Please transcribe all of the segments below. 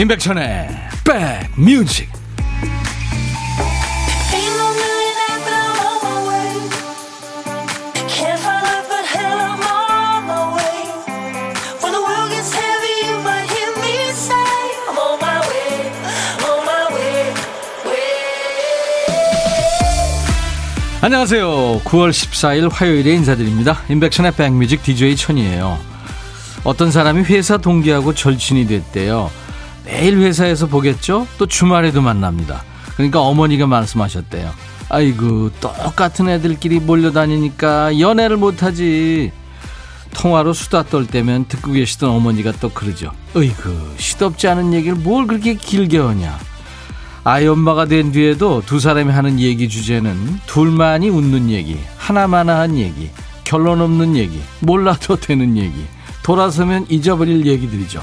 임백천의 백뮤직. 안녕하세요 9월 14일 화요일에 인사드립니다 임백천의 백뮤직 DJ 천이에요 어떤 사람이 회사 동기하고 절친이 됐대요 매일 회사에서 보겠죠? 또 주말에도 만납니다. 그러니까 어머니가 말씀하셨대요. 아이고 똑같은 애들끼리 몰려다니니까 연애를 못하지. 통화로 수다 떨 때면 듣고 계시던 어머니가 또 그러죠. 어이구 시덥지 않은 얘기를 뭘 그렇게 길게 하냐. 아이 엄마가 된 뒤에도 두 사람이 하는 얘기 주제는 둘만이 웃는 얘기, 하나마나한 얘기, 결론 없는 얘기, 몰라도 되는 얘기, 돌아서면 잊어버릴 얘기들이죠.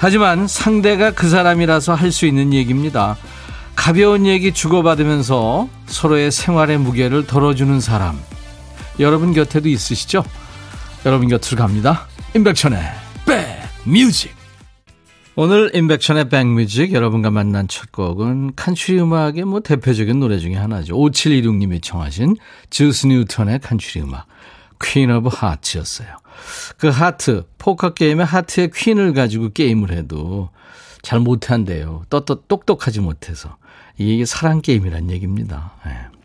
하지만 상대가 그 사람이라서 할 수 있는 얘기입니다. 가벼운 얘기 주고받으면서 서로의 생활의 무게를 덜어주는 사람. 여러분 곁에도 있으시죠? 여러분 곁으로 갑니다. 임백천의 백뮤직. 오늘 인백션의 백뮤직 여러분과 만난 첫 곡은 칸츄리 음악의 뭐 대표적인 노래 중에 하나죠. 5716님이 청하신 주스 뉴턴의 컨트리 음악 Queen of Hearts였어요. 그 하트 포커 게임의 하트의 퀸을 가지고 게임을 해도 잘 못한대요. 떳떳 똑똑하지 못해서 이게 사랑 게임이란 얘기입니다. 예.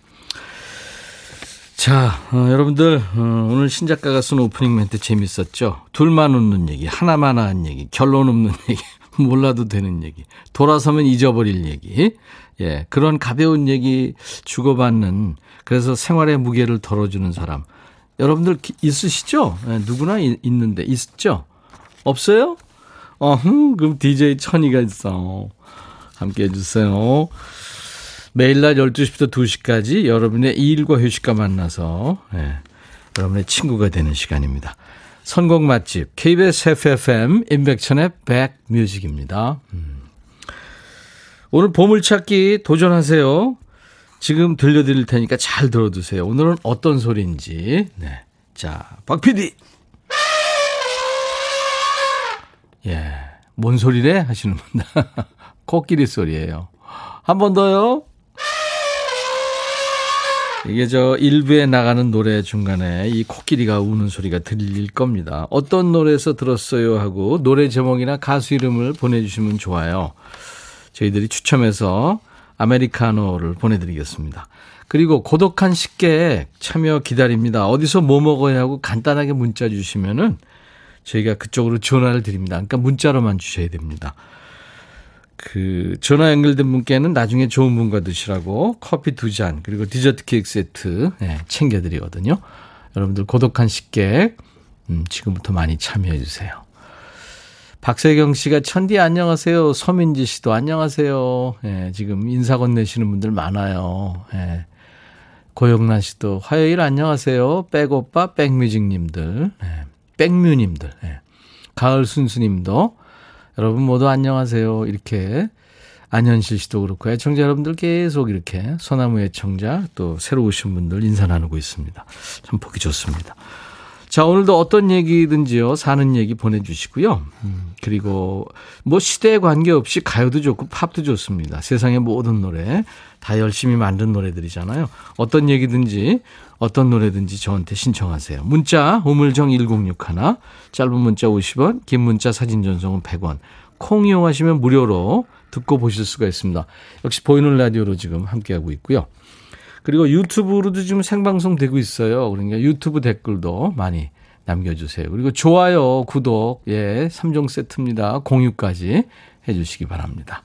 자, 어, 여러분들 어, 오늘 신작가가 쓴 오프닝 멘트 재밌었죠? 둘만 웃는 얘기, 하나만 한 얘기, 결론 없는 얘기, 몰라도 되는 얘기, 돌아서면 잊어버릴 얘기, 예, 그런 가벼운 얘기 주고받는 그래서 생활의 무게를 덜어주는 사람. 여러분들 기- 있으시죠? 예, 누구나 이- 있는데 있죠? 없어요? 어, 흠, 그럼 DJ 천이가 있어. 함께 해주세요. 매일 낮 12시부터 2시까지 여러분의 일과 휴식과 만나서 예, 여러분의 친구가 되는 시간입니다. 선곡 맛집 KBS FFM 임백천의 백뮤직입니다. 음. 오늘 보물찾기 도전하세요. 지금 들려드릴 테니까 잘 들어두세요. 오늘은 어떤 소리인지. 네. 자, 박 PD. 예. 뭔 소리래? 하시는 분들. 코끼리 소리예요. 한 번 더요. 이게 저 일부에 나가는 노래 중간에 이 코끼리가 우는 소리가 들릴 겁니다. 어떤 노래에서 들었어요 하고 노래 제목이나 가수 이름을 보내주시면 좋아요. 저희들이 추첨해서 아메리카노를 보내드리겠습니다. 그리고 고독한 식객 참여 기다립니다. 어디서 뭐 먹어야 하고 간단하게 문자 주시면은 저희가 그쪽으로 전화를 드립니다. 그러니까 문자로만 주셔야 됩니다. 그 전화 연결된 분께는 나중에 좋은 분과 드시라고 커피 두 잔 그리고 디저트 케이크 세트 예, 챙겨드리거든요. 여러분들 고독한 식객 음, 지금부터 많이 참여해 주세요. 박세경 씨가 천디 안녕하세요. 서민지 씨도 안녕하세요. 예, 지금 인사 건네시는 분들 많아요. 예. 고영란 씨도 화요일 안녕하세요. 백오빠 백뮤직 님들, 예, 백뮤 님들, 예. 가을 순수 님도 여러분 모두 안녕하세요. 이렇게 안현실 씨도 그렇고 애청자 여러분들 계속 이렇게 소나무 애청자 또 새로 오신 분들 인사 나누고 있습니다. 참 보기 좋습니다. 자, 오늘도 어떤 얘기든지요, 사는 얘기 보내주시고요. 음, 그리고 뭐 시대에 관계없이 가요도 좋고 팝도 좋습니다. 세상의 모든 노래 다 열심히 만든 노래들이잖아요. 어떤 얘기든지 어떤 노래든지 저한테 신청하세요. 문자 우물정 1061 짧은 문자 50원 긴 문자 사진 전송은 100원 콩 이용하시면 무료로 듣고 보실 수가 있습니다. 역시 보이는 라디오로 지금 함께하고 있고요. 그리고 유튜브로도 지금 생방송 되고 있어요. 그러니까 유튜브 댓글도 많이 남겨주세요. 그리고 좋아요, 구독, 예, 3종 세트입니다. 공유까지 해주시기 바랍니다.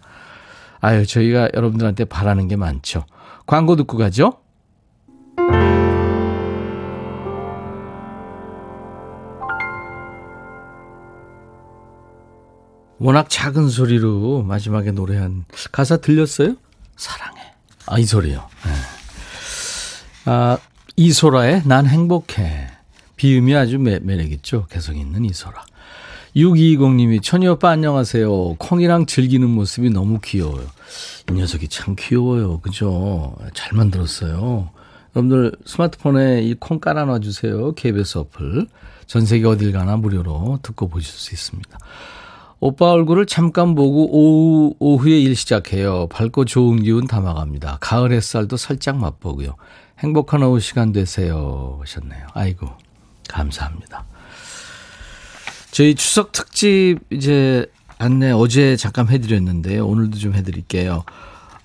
아유, 저희가 여러분들한테 바라는 게 많죠. 광고 듣고 가죠. 워낙 작은 소리로 마지막에 노래한 가사 들렸어요? 사랑해. 아, 이 소리요. 네. 아, 이소라의 난 행복해. 비음이 아주 매, 매력있죠. 개성 있는 이소라. 6220님이 천희 오빠 안녕하세요. 콩이랑 즐기는 모습이 너무 귀여워요. 이 녀석이 참 귀여워요. 그죠? 잘 만들었어요. 여러분들 스마트폰에 이 콩 깔아놔 주세요. KBS 어플. 전 세계 어딜 가나 무료로 듣고 보실 수 있습니다. 오빠 얼굴을 잠깐 보고 오후, 오후에 일 시작해요. 밝고 좋은 기운 담아갑니다. 가을 햇살도 살짝 맛보고요. 행복한 오후 시간 되세요. 하셨네요. 아이고, 감사합니다. 저희 추석 특집 이제 안내 어제 잠깐 해드렸는데요. 오늘도 좀 해드릴게요.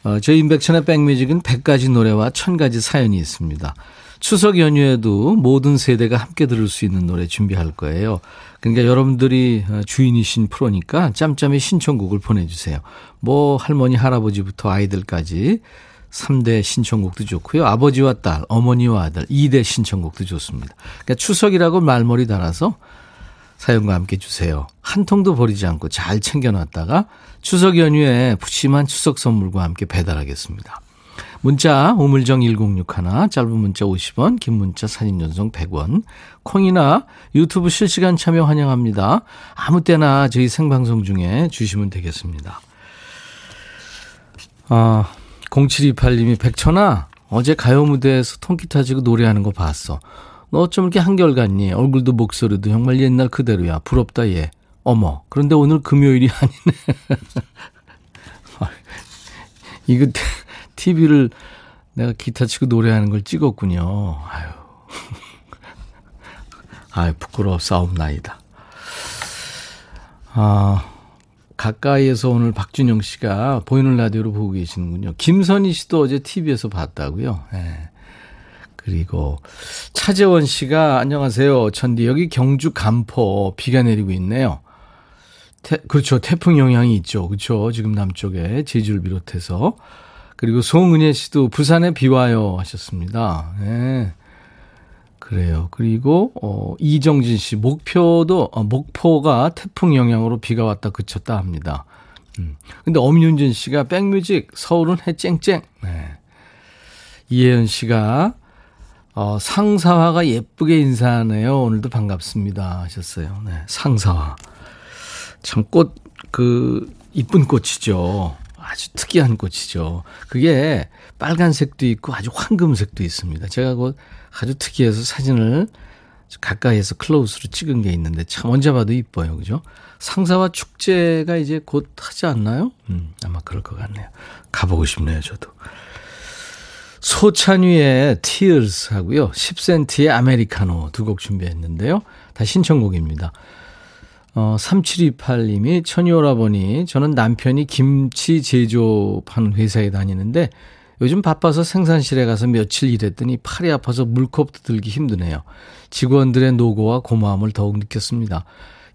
어, 저희 인백천의 백뮤직은 100가지 노래와 1000가지 사연이 있습니다. 추석 연휴에도 모든 세대가 함께 들을 수 있는 노래 준비할 거예요. 그러니까 여러분들이 어, 주인이신 프로니까 짬짬이 신청곡을 보내주세요. 뭐 할머니, 할아버지부터 아이들까지 3대 신청곡도 좋고요. 아버지와 딸, 어머니와 아들 2대 신청곡도 좋습니다. 그러니까 추석이라고 말머리 달아서 사연과 함께 주세요. 한 통도 버리지 않고 잘 챙겨놨다가 추석 연휴에 푸짐한 추석 선물과 함께 배달하겠습니다. 문자 우물정 1061 짧은 문자 50원 긴 문자 사진 전송 100원 콩이나 유튜브 실시간 참여 환영합니다. 아무 때나 저희 생방송 중에 주시면 되겠습니다. 아, 0728님이 백천아 어제 가요 무대에서 통기타 지고 노래하는 거 봤어. 너 어쩜 이렇게 한결같니? 얼굴도 목소리도 정말 옛날 그대로야. 부럽다 얘. 어머. 그런데 오늘 금요일이 아니네. 이거 TV를 내가 기타 치고 노래하는 걸 찍었군요. 아유. 아유, 부끄러워 싸움 나이다. 아, 가까이에서 오늘 박준영 씨가 보이는 라디오로 보고 계시는군요. 김선희 씨도 어제 TV에서 봤다고요. 네. 그리고 차재원 씨가 안녕하세요. 천디 여기 경주 간포 비가 내리고 있네요. 태, 그렇죠. 태풍 영향이 있죠. 그렇죠. 지금 남쪽에 제주를 비롯해서 그리고 송은혜 씨도 부산에 비 와요 하셨습니다. 네. 그래요. 그리고 어 이정진 씨 목표도 어, 목포가 태풍 영향으로 비가 왔다 그쳤다 합니다. 음. 근데 엄윤진 씨가 백뮤직 서울은 해 쨍쨍. 네. 이혜연 씨가 어, 상사화가 예쁘게 인사하네요. 오늘도 반갑습니다. 하셨어요. 네, 상사화. 참 꽃, 그, 이쁜 꽃이죠. 아주 특이한 꽃이죠. 그게 빨간색도 있고 아주 황금색도 있습니다. 제가 그 아주 특이해서 사진을 가까이에서 클로우스로 찍은 게 있는데 참 언제 봐도 이뻐요. 그죠? 상사화 축제가 이제 곧 하지 않나요? 음, 아마 그럴 것 같네요. 가보고 싶네요, 저도. 소찬휘의 Tears 하고요. 10cm의 아메리카노 두 곡 준비했는데요. 다 신청곡입니다. 어, 3728님이 천이오라버니 저는 남편이 김치 제조하는 회사에 다니는데 요즘 바빠서 생산실에 가서 며칠 일했더니 팔이 아파서 물컵도 들기 힘드네요. 직원들의 노고와 고마움을 더욱 느꼈습니다.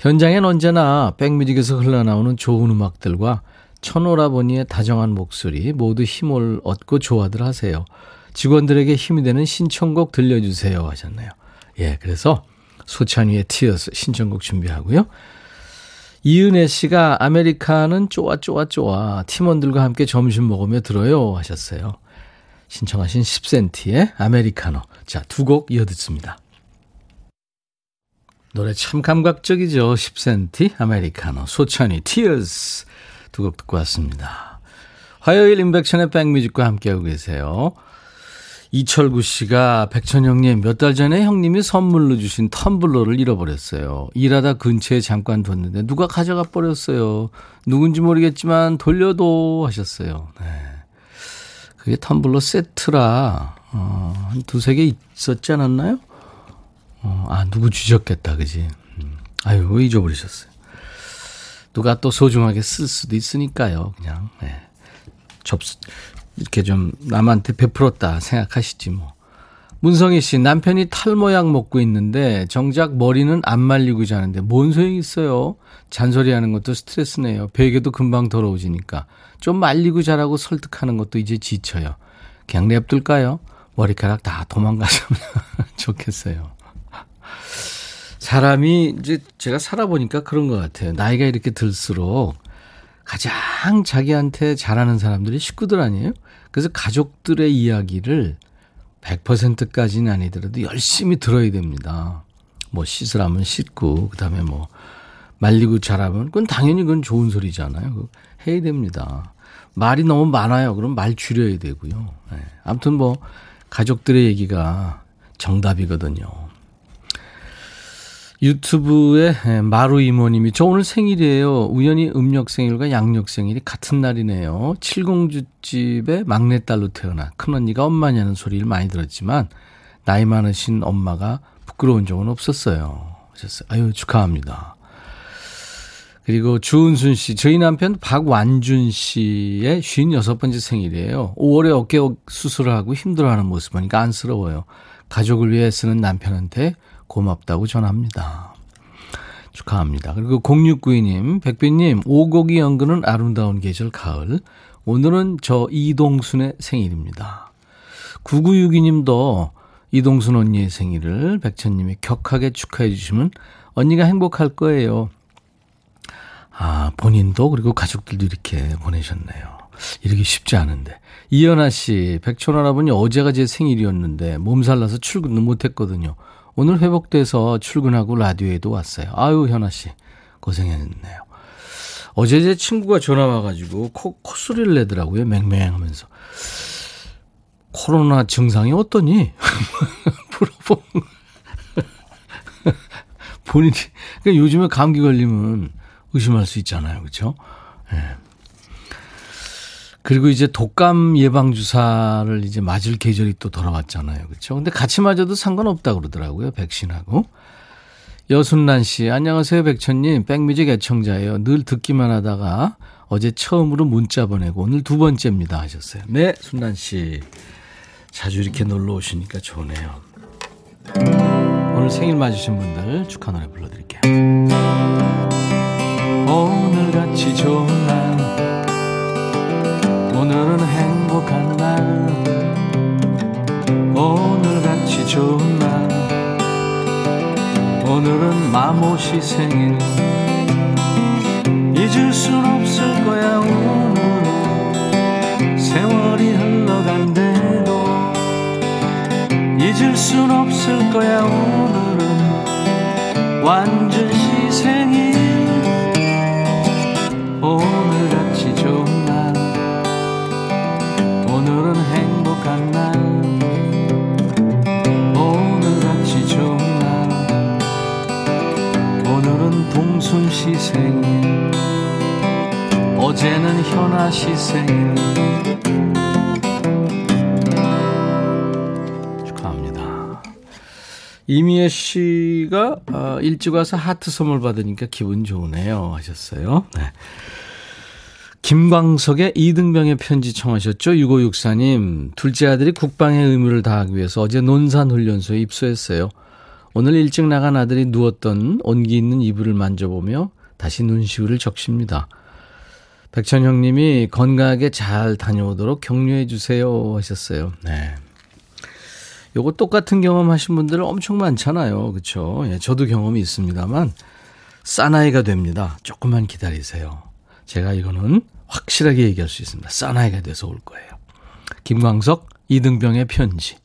현장엔 언제나 백뮤직에서 흘러나오는 좋은 음악들과 천오라버니의 다정한 목소리 모두 힘을 얻고 좋아들 하세요. 직원들에게 힘이 되는 신청곡 들려주세요 하셨네요. 예, 그래서 소찬휘의 Tears 신청곡 준비하고요. 이은혜 씨가 아메리카노 쪼아 쪼아 쪼아 팀원들과 함께 점심 먹으며 들어요 하셨어요. 신청하신 10cm의 아메리카노. 자, 두 곡 이어 듣습니다. 노래 참 감각적이죠. 10cm 아메리카노. 소찬휘 Tears. 두곡 듣고 왔습니다. 화요일 인백션의 back music과 함께하고 계세요. 이철구 씨가 백천 형님 몇 달 전에 형님이 선물로 주신 텀블러를 잃어버렸어요. 일하다 근처에 잠깐 뒀는데 누가 가져가 버렸어요. 누군지 모르겠지만 돌려도 하셨어요. 네. 그게 텀블러 세트라 어, 한 두세 개 있었지 않았나요? 어, 아 누구 주셨겠다 그지. 음. 아유 잊어버리셨어요. 누가 또 소중하게 쓸 수도 있으니까요. 그냥 네. 접수 이렇게 좀 남한테 베풀었다 생각하시지 뭐. 문성희 씨 남편이 탈모약 먹고 있는데 정작 머리는 안 말리고 자는데 뭔 소용이 있어요. 잔소리 하는 것도 스트레스네요. 베개도 금방 더러워지니까 좀 말리고 자라고 설득하는 것도 이제 지쳐요. 그냥 냅둘까요? 머리카락 다 도망가시면 좋겠어요. 사람이 이제 제가 살아보니까 그런 것 같아요. 나이가 이렇게 들수록 가장 자기한테 잘하는 사람들이 식구들 아니에요? 그래서 가족들의 이야기를 100%까지는 아니더라도 열심히 들어야 됩니다. 뭐 씻으라면 씻고, 그 다음에 뭐 말리고 자라면, 그건 당연히 그건 좋은 소리잖아요. 해야 됩니다. 말이 너무 많아요. 그럼 말 줄여야 되고요. 네. 아무튼 뭐, 가족들의 얘기가 정답이거든요. 유튜브에 마루 이모님이 저 오늘 생일이에요. 우연히 음력 생일과 양력 생일이 같은 날이네요. 칠공주집의 막내딸로 태어나 큰언니가 엄마냐는 소리를 많이 들었지만 나이 많으신 엄마가 부끄러운 적은 없었어요. 하셨어요. 아유 축하합니다. 그리고 주은순 씨, 저희 남편 박완준 씨의 56번째 생일이에요. 5월에 어깨 수술을 하고 힘들어하는 모습 보니까 안쓰러워요. 가족을 위해 쓰는 남편한테 고맙다고 전합니다. 축하합니다. 그리고 0692님, 백빈님, 오곡이 연근은 아름다운 계절 가을. 오늘은 저 이동순의 생일입니다. 9962님도 이동순 언니의 생일을 백천님이 격하게 축하해 주시면 언니가 행복할 거예요. 아, 본인도 그리고 가족들도 이렇게 보내셨네요. 이러기 쉽지 않은데. 이연아 씨, 백촌 할아버니 어제가 제 생일이었는데 몸살 나서 출근도 못 했거든요. 오늘 회복돼서 출근하고 라디오에도 왔어요. 아유, 현아 씨. 고생했네요. 어제 제 친구가 전화 와가지고 코, 콧소리를 내더라고요. 맹맹 하면서. 코로나 증상이 어떠니? 물어보는 본인이. 그러니까 요즘에 감기 걸리면 의심할 수 있잖아요. 그렇죠? 예. 그리고 이제 독감 예방 주사를 이제 맞을 계절이 또 돌아왔잖아요. 그렇죠? 근데 같이 맞아도 상관없다 그러더라고요. 백신하고. 여순란 씨, 안녕하세요, 백천님. 백뮤직 애청자예요. 늘 듣기만 하다가 어제 처음으로 문자 보내고 오늘 두 번째입니다 하셨어요. 네, 순란 씨. 자주 이렇게 놀러 오시니까 좋네요. 오늘 생일 맞으신 분들 축하 노래 불러드릴게요. 오늘같이 좋은 날 오늘은 행복한 날. 오늘같이 좋은 날. 오늘은 마모시 생일. 잊을 순 없을 거야 오늘은. 세월이 흘러간대도 잊을 순 없을 거야 오늘은. 완전 시 생일. 오늘같이 좋은 행복한 날 오늘 같이 좋은 날 오늘은 동순 시 생일 어제는 현아 씨 생일. 이미애 씨가 어, 일찍 와서 하트 선물 받으니까 기분 좋으네요 하셨어요. 네. 김광석의 이등병의 편지 청하셨죠? 6564님. 둘째 아들이 국방의 의무를 다하기 위해서 어제 논산훈련소에 입소했어요. 오늘 일찍 나간 아들이 누웠던 온기 있는 이불을 만져보며 다시 눈시울을 적십니다. 백천 형 님이 건강하게 잘 다녀오도록 격려해 주세요 하셨어요. 네. 요거 똑같은 경험 하신 분들 엄청 많잖아요. 그렇죠? 예, 저도 경험이 있습니다만 사나이가 됩니다. 조금만 기다리세요. 제가 이거는 확실하게 얘기할 수 있습니다. 사나이가 돼서 올 거예요. 김광석 이등병의 편지.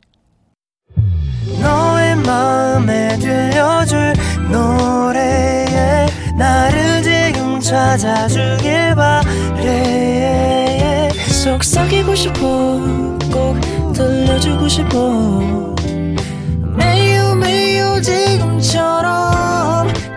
너의 마음에 들려줄 노래에 나를 지금 찾아주길 바래 속삭이고 싶어 꼭 들려주고 싶어 매우 매우 지금처럼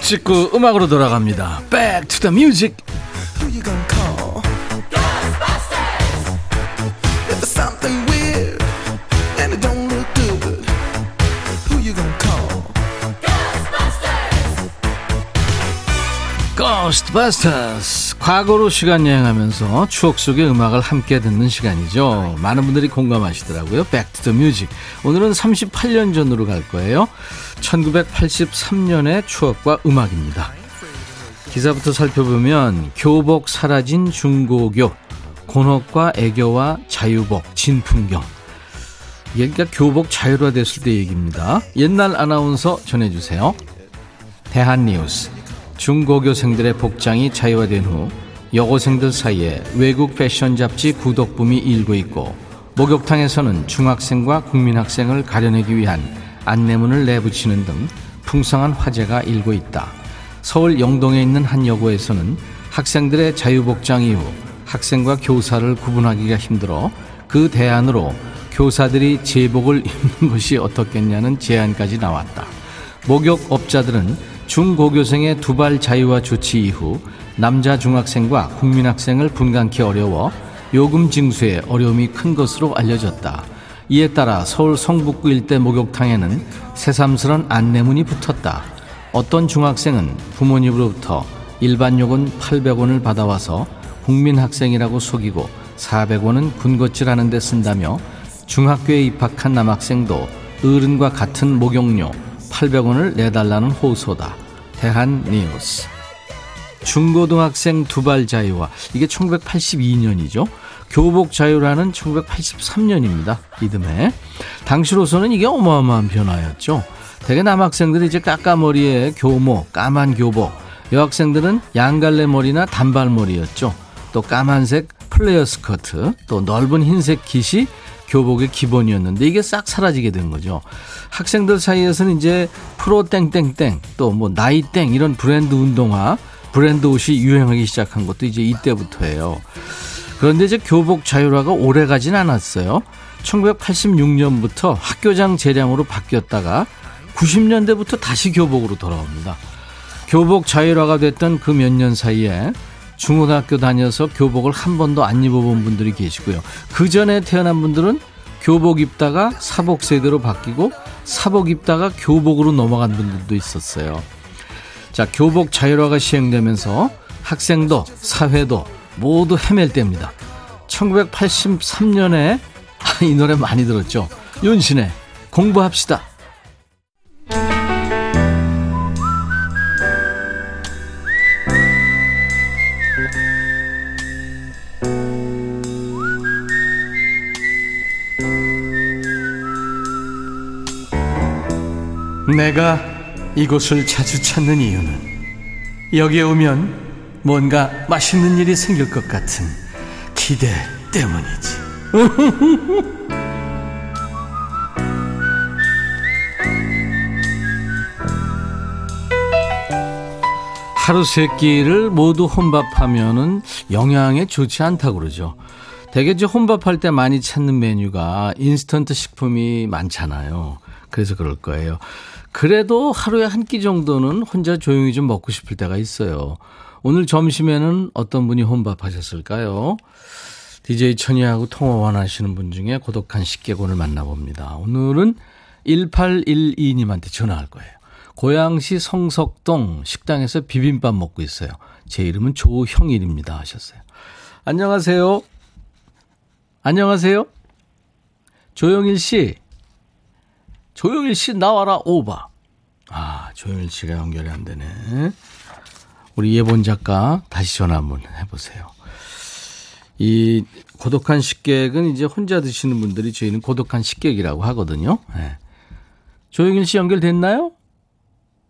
추억 찍고 음악으로 돌아갑니다. Back to the music. Ghostbusters. 과거로 시간 여행하면서 추억 속의 음악을 함께 듣는 시간이죠. 많은 분들이 공감하시더라고요. Music. 오늘은 38년 전으로 갈 거예요. 1983년의 추억과 음악입니다. 기사부터 살펴보면 교복 사라진 중고교, 곤혹과 애교와 자유복, 진풍경. 그러니까 교복 자율화됐을 때 얘기입니다. 옛날 아나운서 전해주세요. 대한뉴스. 중고교생들의 복장이 자유화된 후 여고생들 사이에 외국 패션 잡지 구독붐이 일고 있고 목욕탕에서는 중학생과 국민학생을 가려내기 위한 안내문을 내붙이는 등 풍성한 화제가 일고 있다. 서울 영동에 있는 한 여고에서는 학생들의 자유복장 이후 학생과 교사를 구분하기가 힘들어 그 대안으로 교사들이 제복을 입는 것이 어떻겠냐는 제안까지 나왔다. 목욕업자들은 중고교생의 두발 자유화 조치 이후 남자 중학생과 국민학생을 분간케 어려워 요금 징수에 어려움이 큰 것으로 알려졌다. 이에 따라 서울 성북구 일대 목욕탕에는 새삼스런 안내문이 붙었다. 어떤 중학생은 부모님으로부터 일반 요금 800원을 받아와서 국민학생이라고 속이고 400원은 군것질하는 데 쓴다며 중학교에 입학한 남학생도 어른과 같은 목욕료 800원을 내달라는 호소다. 대한뉴스. 중고등학생 두발 자유화. 이게 1982년이죠. 교복 자유라는 1983년입니다. 이듬해. 당시로서는 이게 어마어마한 변화였죠. 대개 남학생들이 이제 까까머리에 교모, 까만 교복. 여학생들은 양갈래 머리나 단발머리였죠. 또 까만색 플레이어 스커트, 또 넓은 흰색 깃이 교복의 기본이었는데 이게 싹 사라지게 된 거죠. 학생들 사이에서는 이제 프로 땡땡땡 또 뭐 나이 땡 이런 브랜드 운동화, 브랜드 옷이 유행하기 시작한 것도 이제 이때부터예요. 그런데 이제 교복 자율화가 오래 가진 않았어요. 1986년부터 학교장 재량으로 바뀌었다가 90년대부터 다시 교복으로 돌아옵니다. 교복 자율화가 됐던 그 몇 년 사이에 중고등학교 다녀서 교복을 한 번도 안 입어본 분들이 계시고요. 그 전에 태어난 분들은 교복 입다가 사복 세대로 바뀌고 사복 입다가 교복으로 넘어간 분들도 있었어요. 자, 교복 자율화가 시행되면서 학생도 사회도 모두 헤맬 때입니다. 1983년에 이 노래 많이 들었죠. 윤신의 공부합시다. 내가 이곳을 자주 찾는 이유는 여기에 오면 뭔가 맛있는 일이 생길 것 같은 기대 때문이지. 하루 세 끼를 모두 혼밥하면은 영양에 좋지 않다고 그러죠. 대개 이제 혼밥할 때 많이 찾는 메뉴가 인스턴트 식품이 많잖아요. 그래서 그럴 거예요. 그래도 하루에 한 끼 정도는 혼자 조용히 좀 먹고 싶을 때가 있어요. 오늘 점심에는 어떤 분이 혼밥하셨을까요? DJ 천이하고 통화 원하시는 분 중에 고독한 식객원을 만나봅니다. 오늘은 1812님한테 전화할 거예요. 고양시 성석동 식당에서 비빔밥 먹고 있어요. 제 이름은 조형일입니다. 하셨어요. 안녕하세요. 안녕하세요. 조영일 씨. 조영일 씨 나와라 오바. 아, 조영일 씨가 연결이 안 되네. 우리 예본 작가 다시 전화 한번 해보세요. 이 고독한 식객은 이제 혼자 드시는 분들이 저희는 고독한 식객이라고 하거든요. 네. 조영일 씨 연결됐나요?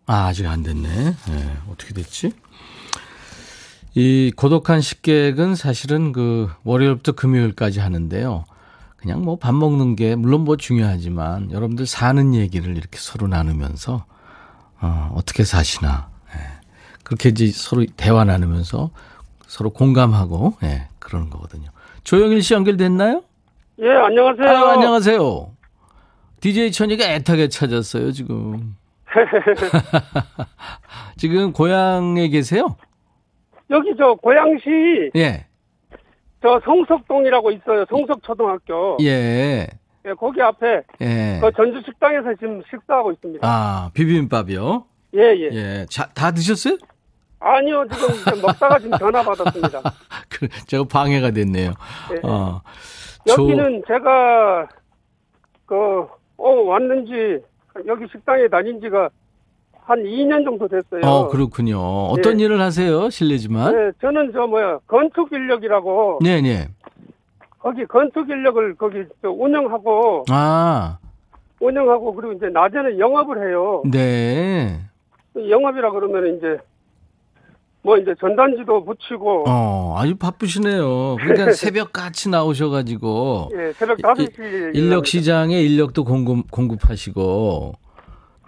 아, 아직 안 됐네. 네, 어떻게 됐지? 이 고독한 식객은 사실은 그 월요일부터 금요일까지 하는데요. 그냥 뭐 밥 먹는 게 물론 뭐 중요하지만 여러분들 사는 얘기를 이렇게 서로 나누면서 어, 어떻게 사시나 예. 그렇게 이제 서로 대화 나누면서 서로 공감하고 예, 그러는 거거든요. 조영일 씨 연결됐나요? 예, 안녕하세요. 아유, 안녕하세요. DJ 천이가 애타게 찾았어요 지금. 지금 고향에 계세요? 여기 저 고양시 예. 저 성석동이라고 있어요. 성석초등학교. 예. 예, 거기 앞에 예. 그 전주 식당에서 지금 식사하고 있습니다. 아, 비빔밥이요? 예, 예. 예. 자, 다 드셨어요? 아니요, 지금 먹다가 지금 전화 받았습니다. 그, 제가 방해가 됐네요. 예. 어. 여기는 제가 그 어, 왔는지 여기 식당에 다닌 지가 한 2년 정도 됐어요. 어, 그렇군요. 어떤 네. 일을 하세요? 실례지만. 네, 저는 저 뭐야 건축 인력이라고 네, 네. 거기 건축 인력을 거기 저 운영하고 아, 운영하고 그리고 이제 낮에는 영업을 해요. 네. 영업이라 그러면 이제 뭐 이제 전단지도 붙이고 어, 아주 바쁘시네요. 그러니까 새벽 같이 나오셔가지고. 예, 새벽 이- 5시 인력 시장에 인력도 공급, 공급하시고,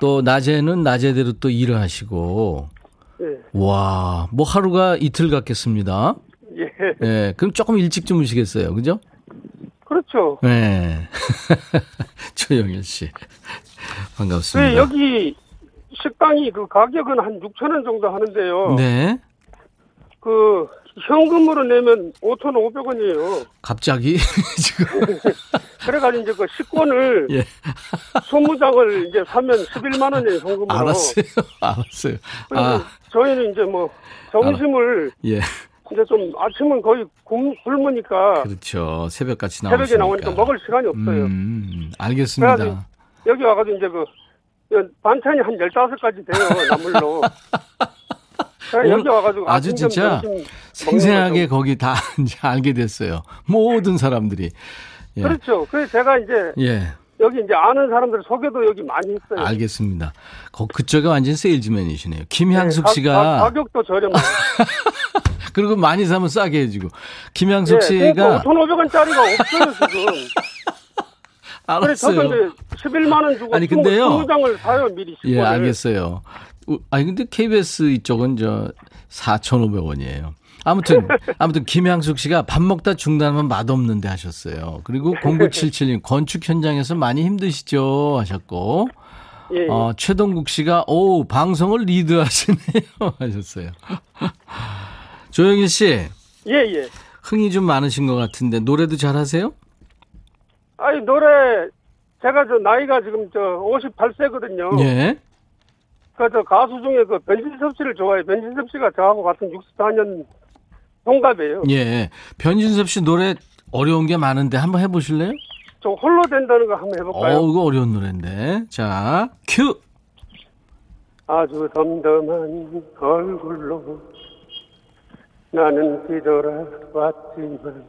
또 낮에는 낮에대로 또 일을 하시고, 예, 와, 뭐 하루가 이틀 같겠습니다. 예. 예, 그럼 조금 일찍 주무시겠어요. 그죠? 그렇죠. 네. 조영일 씨. 반갑습니다. 그 여기 식당이 그 가격은 한 6천 원 정도 하는데요. 네. 그 현금으로 내면 5,500원이에요. 갑자기 지금 그래가지고 이제 그 식권을 예. 20장을 이제 사면 11만 원이에요, 현금으로. 알았어요. 알았어요. 아, 저희는 이제 뭐 점심을 예. 이제 좀 아침은 거의 굶, 굶으니까 그렇죠. 새벽같이 나오시니까. 새벽에 나오니까 먹을 시간이 없어요. 음, 알겠습니다. 그래가지고 여기 와가지고 이제 그 반찬이 한 15가지 돼요, 나물로. 그래 여기 와가지고 아주 진짜 생생하게. 거기 다 이제 알게 됐어요. 모든 사람들이. 예. 그렇죠. 그래서 제가 이제 예. 여기 이제 아는 사람들 소개도 여기 많이 했어요. 알겠습니다. 거, 그쪽에 완전 세일즈맨이시네요. 김향숙 네, 가- 씨가 가, 가 격도 저렴해요. 그리고 많이 사면 싸게 해주고 김향숙 예, 씨가 그러니까 5,500원짜리가 없어요, 지금. 그래서 저도 알았어요. 이제 11만 원 주고 아니, 근데요. 20장을 사요, 미리. 예. 알겠어요. 우- 아니 근데 KBS 이쪽은 저 4,500원이에요. 아무튼 아무튼 김향숙 씨가 밥 먹다 중단하면 맛없는데 하셨어요. 그리고 0977님 건축 현장에서 많이 힘드시죠 하셨고 예, 예. 어, 최동국 씨가 오 방송을 리드하시네요 하셨어요. 조영일 씨 예, 예. 흥이 좀 많으신 것 같은데 노래도 잘하세요? 아니, 노래, 제가 저 나이가 지금 저 58세거든요. 예. 그 저 가수 중에 그 변진섭 씨를 좋아해요. 변진섭 씨가 저하고 같은 64년 동갑이에요. 예. 변진섭 씨 노래 어려운 게 많은데 한번 해보실래요? 저 홀로 된다는 거 한번 해볼까요? 어, 이거 어려운 노래인데. 자, 큐! 아주 덤덤한 얼굴로 나는 뒤돌아왔지만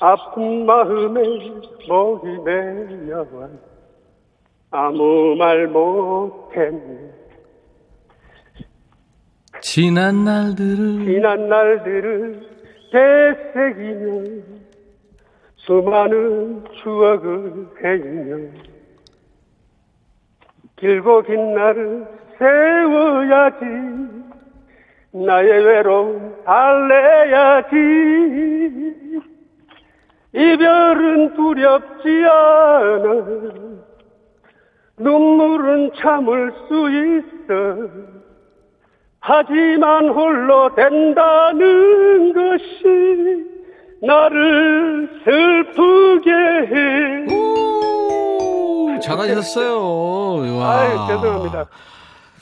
아픈 마음에 목이 메려와 아무 말 못했네 지난 날들을 지난 날들을 되새기며 수많은 추억을 헤이며 길고 긴 날을 세워야지 나의 외로움 달래야지. 이별은 두렵지 않아 눈물은 참을 수 있어 하지만 홀로 된다는 것이 나를 슬프게 해. 오, 잘하셨어요. 와. 아유, 죄송합니다.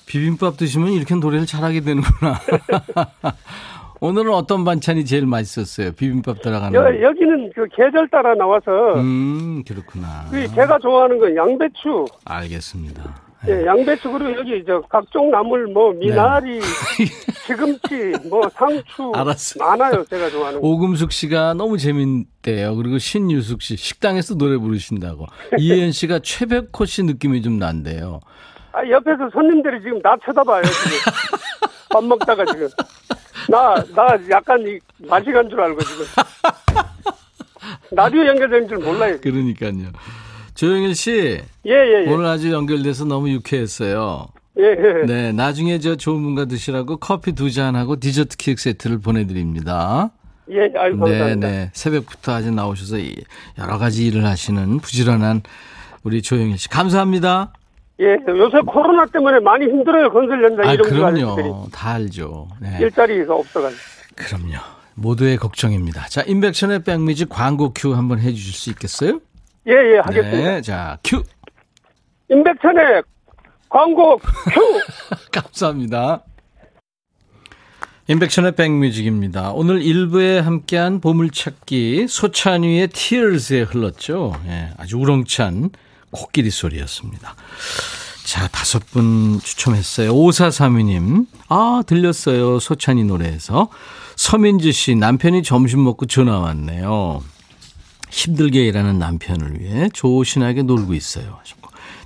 비빔밥 드시면 이렇게 노래를 잘하게 되는구나. 오늘은 어떤 반찬이 제일 맛있었어요? 비빔밥 들어가는. 여, 여기는 그 계절 따라 나와서 음, 그렇구나. 그 제가 좋아하는 건 양배추, 알겠습니다. 예, 양배추 그리고 여기 저 각종 나물 뭐 미나리, 시금치, 뭐 상추 알았어요. 많아요. 제가 좋아하는 거. 오금숙 씨가 너무 재밌대요. 그리고 신유숙 씨 식당에서 노래 부르신다고. 이혜연 씨가 최백호 씨 느낌이 좀 난대요. 아, 옆에서 손님들이 지금 나 쳐다봐요. 지금 밥 먹다가 지금 나 나 약간 이 맛이 간줄 알고 지금 라디오 연결된 줄 몰라요. 그러니까요. 조영일 씨 예 예 예. 오늘 아주 연결돼서 너무 유쾌했어요. 예, 예. 네, 나중에 저 좋은 분과 드시라고 커피 두 잔하고 디저트 케이크 세트를 보내드립니다. 예, 아유 네. 네. 새벽부터 아주 나오셔서 이 여러 가지 일을 하시는 부지런한 우리 조영일 씨. 감사합니다. 예, 요새 코로나 때문에 많이 힘들어요. 건설 현장 아, 이런 그럼요. 다 알죠. 네. 일자리가 없어가지고. 그럼요. 모두의 걱정입니다. 자, 임백천의 백뮤직 광고 큐 한번 해주실 수 있겠어요? 예, 예, 하겠습니다. 네, 자, 큐. 임백천의 광고 큐. 감사합니다. 임백천의 백뮤직입니다. 오늘 1부에 함께한 보물찾기 소찬휘의 Tears에 흘렀죠. 예, 아주 우렁찬 코끼리 소리였습니다. 자, 다섯 분 추첨했어요. 5432님. 아, 들렸어요. 소찬휘 노래에서. 서민지 씨, 남편이 점심 먹고 전화 왔네요. 힘들게 일하는 남편을 위해 조신하게 놀고 있어요.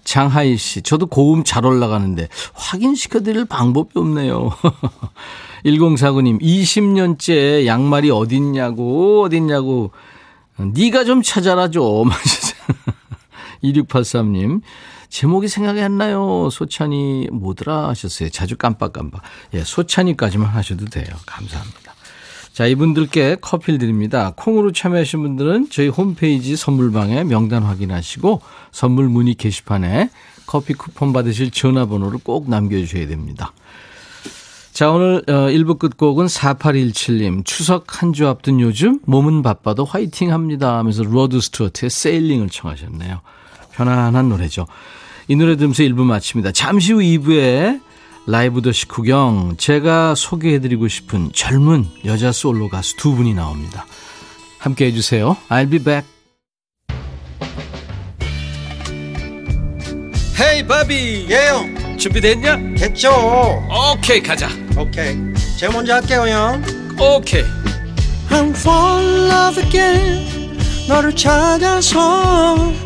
장하이 씨, 저도 고음 잘 올라가는데 확인시켜드릴 방법이 없네요. 1049님, 20년째 양말이 어딨냐고, 어딨냐고. 네가 좀 찾아라 좀. 2683님, 제목이 생각이 안 나요. 소찬이 뭐더라 하셨어요. 자주 깜빡깜빡. 예, 소찬휘까지만 하셔도 돼요. 감사합니다. 자, 이분들께 커피를 드립니다. 콩으로 참여하신 분들은 저희 홈페이지 선물방에 명단 확인하시고 선물 문의 게시판에 커피 쿠폰 받으실 전화번호를 꼭 남겨주셔야 됩니다. 자, 오늘 어, 1부 끝곡은 4817님. 추석 한 주 앞둔 요즘 몸은 바빠도 화이팅 합니다 하면서 로드 스튜어트의 Sailing을 청하셨네요. 편안한 노래죠. 이 노래 들으면서 1부 마칩니다. 잠시 후 2부에 라이브 더시 구경 제가 소개해드리고 싶은 젊은 여자 솔로 가수 두 분이 나옵니다. 함께 해주세요. I'll be back. 헤이 바비 예영 준비됐냐? 됐죠 오케이 가자 오케이 제가 먼저 할게요 형 오케이 I'm fall in love again 너를 찾아서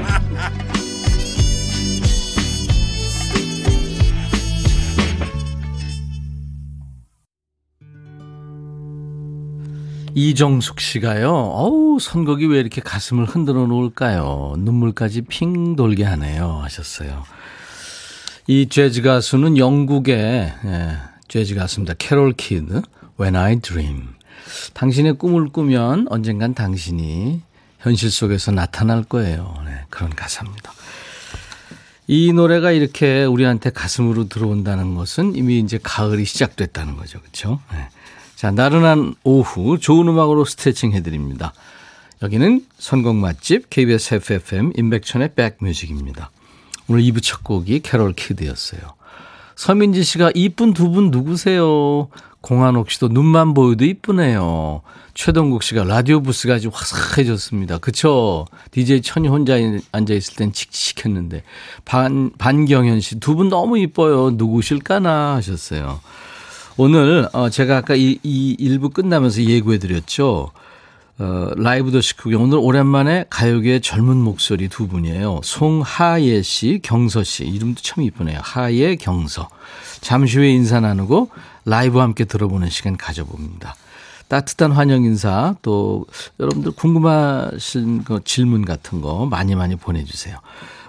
이정숙 씨가요. 어우, 선곡이 왜 이렇게 가슴을 흔들어 놓을까요? 눈물까지 핑 돌게 하네요. 하셨어요. 이 재즈 가수는 영국의 예, 재즈 가수입니다. 캐롤 키드, When I Dream. 당신의 꿈을 꾸면 언젠간 당신이 현실 속에서 나타날 거예요. 네, 그런 가사입니다. 이 노래가 이렇게 우리한테 가슴으로 들어온다는 것은 이미 이제 가을이 시작됐다는 거죠. 그렇죠? 네. 자, 나른한 오후 좋은 음악으로 스트레칭 해드립니다. 여기는 선곡 맛집 KBS FFM 임백천의 백뮤직입니다. 오늘 2부 첫 곡이 캐롤 키드였어요. 서민지 씨가 이쁜 두 분 누구세요? 공한옥 씨도 눈만 보여도 이쁘네요. 최동국 씨가 라디오 부스가 아주 화사해졌습니다. 그쵸? DJ 천이 혼자 앉아있을 땐 칙칙했는데. 반, 반경현 씨, 두 분 너무 이뻐요. 누구실까나 하셨어요. 오늘, 어, 제가 아까 이, 이 일부 끝나면서 예고해 드렸죠. 어, 라이브 더 시크경 오늘 오랜만에 가요계의 젊은 목소리 두 분이에요. 송하예 씨, 경서 씨. 이름도 참 이쁘네요. 하예, 경서. 잠시 후에 인사 나누고 라이브와 함께 들어보는 시간 가져봅니다. 따뜻한 환영 인사 또 여러분들 궁금하신 거 질문 같은 거 많이 많이 보내주세요.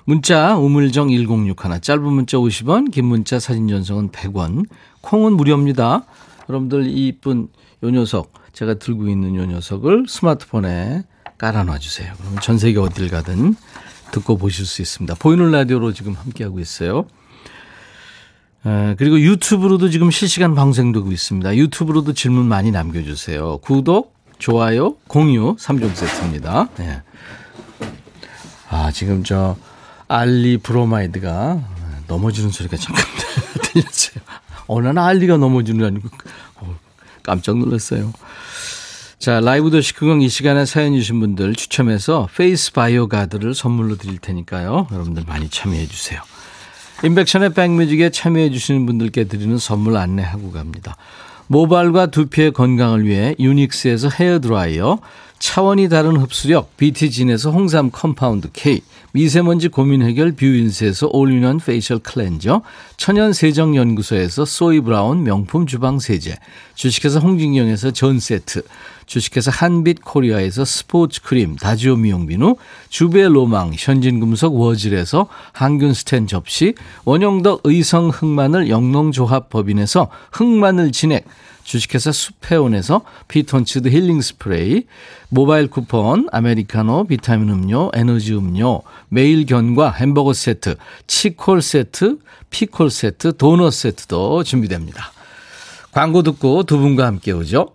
문자 우물정 1061 짧은 문자 50원 긴 문자 사진 전송은 100원 콩은 무료입니다. 여러분들 이쁜 요 녀석 제가 들고 있는 요 녀석을 스마트폰에 깔아놔 주세요. 그러면 전 세계 어딜 가든 듣고 보실 수 있습니다. 보이는 라디오로 지금 함께하고 있어요. 에, 그리고 유튜브로도 지금 실시간 방송되고 있습니다. 유튜브로도 질문 많이 남겨주세요. 구독, 좋아요, 공유 3종 세트입니다. 네. 아, 지금 저 알리 브로마이드가 넘어지는 소리가 잠깐 들렸어요. 어느 넘어지는 게 아니고 어, 깜짝 놀랐어요. 자, 라이브 더시 크경 이 시간에 사연 주신 분들 추첨해서 페이스 바이오 가드를 선물로 드릴 테니까요. 여러분들 많이 참여해 주세요. 인백션의 백뮤직에 참여해 주시는 분들께 드리는 선물 안내하고 갑니다. 모발과 두피의 건강을 위해 유닉스에서 헤어드라이어, 차원이 다른 흡수력 BT진에서 홍삼 compound K, 미세먼지 고민 해결 뷰인스에서 all-in-one facial cleanser, 천연 세정 연구소에서 소이 브라운 명품 주방 세제, 주식회사 홍진경에서 전 세트, 주식회사 한빛 코리아에서 스포츠 크림 다지오 미용 비누, 주베 로망 현진금속 워즐에서 항균 스텐 접시, 원용덕 의성 흑마늘 영농조합 법인에서 흑마늘 진액, 주식회사 수페온에서 피톤치드 힐링 스프레이, 모바일 쿠폰, 아메리카노, 비타민 음료, 에너지 음료, 매일 견과 햄버거 세트, 치콜 세트, 피콜 세트, 도넛 세트도 준비됩니다. 광고 듣고 두 분과 함께 오죠.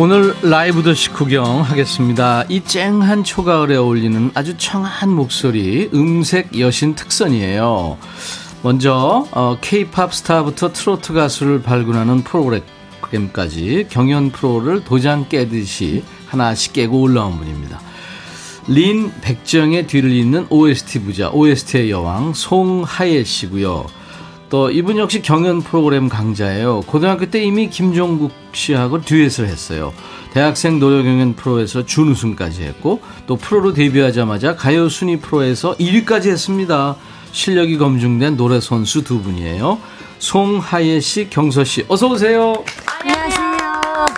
오늘 라이브 더시 구경 하겠습니다. 이 쨍한 초가을에 어울리는 아주 청한 목소리, 음색 여신 특선이에요. 먼저 어, K-팝 스타부터 트로트 가수를 발굴하는 프로그램까지 경연 프로를 도장 깨듯이 하나씩 깨고 올라온 분입니다. 린 백지영의 뒤를 잇는 OST 부자, OST의 여왕 송하예 씨고요. 또 이분 역시 경연 프로그램 강자예요. 고등학교 때 이미 김종국 씨하고 듀엣을 했어요. 대학생 노래 경연 프로에서 준우승까지 했고 또 프로로 데뷔하자마자 가요 순위 프로에서 1위까지 했습니다. 실력이 검증된 노래 선수 두 분이에요. 송하예 씨, 경서 씨, 어서 오세요. 안녕하세요.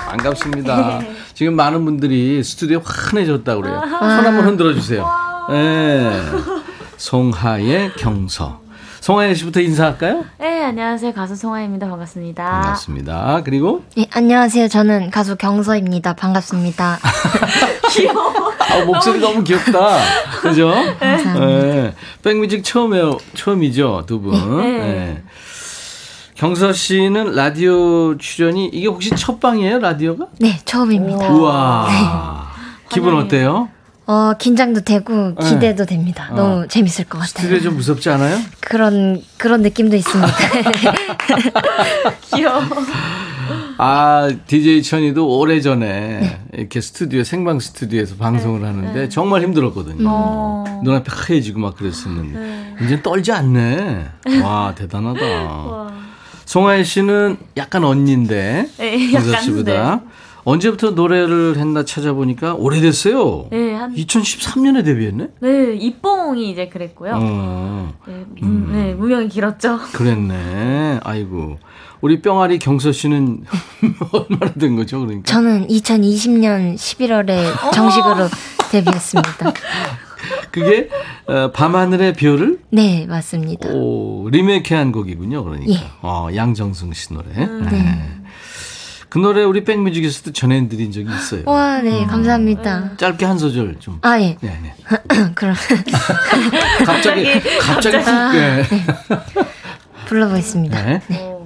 반갑습니다. 지금 많은 분들이 스튜디오 환해졌다고 그래요. 손 한번 흔들어 주세요. 네. 송하예, 경서. 송하예 씨부터 인사할까요? 네, 안녕하세요. 가수 송하입니다. 반갑습니다. 반갑습니다. 그리고 네, 안녕하세요. 저는 가수 경서입니다. 반갑습니다. 아, 목소리 너무 귀엽다. 그죠? 네. 백뮤직 처음에 처음이죠, 두 분. 네. 네. 경서 씨는 라디오 출연이 이게 혹시 첫 방이에요, 라디오가? 네, 처음입니다. 우와. 기분 어때요? 어, 긴장도 되고 기대도 됩니다. 어. 너무 재밌을 것 같아요. 스튜디오 좀 무섭지 않아요? 그런 그런 느낌도 있습니다. 귀여워. 아, DJ 천이도 오래전에 이렇게 스튜디오, 생방 스튜디오에서 방송을 하는데 정말 힘들었거든요. 어. 눈앞이 하얘지고 막 그랬었는데. 이제 떨지 않네. 와, 대단하다. 송하혜 씨는 약간 언니인데. 네, 약간, 씨보다. 언제부터 노래를 했나 찾아보니까 오래됐어요. 네, 한 2013년에 데뷔했네? 네, 이뽕이 이제 그랬고요. 어, 네, 무, 네, 무명이 길었죠. 그랬네. 아이고. 우리 뿅아리 경서 씨는 얼마나 된 거죠, 그러니까? 저는 2020년 11월에 정식으로 데뷔했습니다. 그게 어, 밤하늘의 별을 네, 맞습니다. 오, 리메이크한 곡이군요. 그러니까 예. 어, 양정승 씨 노래. 네. 그 노래 우리 백뮤직에서 도 전해드린 적이 있어요. 와, 네, 감사합니다. 짧게 한 소절 좀. 아, 예. 네, 네. 그럼 갑자기 갑자기 훅. 네. 불러보겠습니다. 네.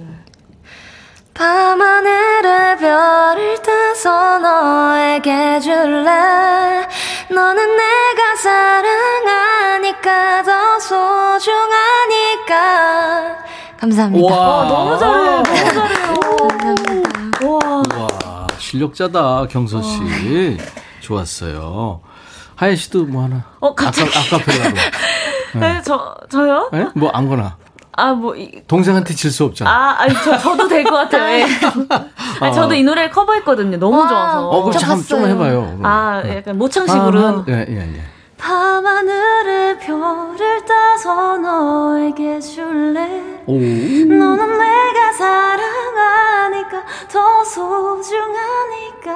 밤하늘의 별을 따서 너에게 줄래 너는 내가 사랑하니까 더 소중하니까 감사합니다. 와, 너무 잘해요. 너무 잘해요. 감사합니다. 실력자다 경서 씨. 좋았어요. 하예 씨도 뭐 하나. 어, 갑자기. 아까 아까펠라로. 네, 저, 저요? 네? 뭐 아무거나. 아, 뭐, 이, 동생한테 질 수 없잖아. 아, 아니, 저, 저도 될 것 같아요. 예. 아니, 저도 이 노래를 커버했거든요. 너무 와. 좋아서. 어, 그럼 저 참, 좀. 해봐요. 그럼. 아, 네. 약간 모창식으로. 예, 예, 예. 밤하늘의 별을 따서 너에게 줄래 오. 너는 내가 사랑하니까 더 소중하니까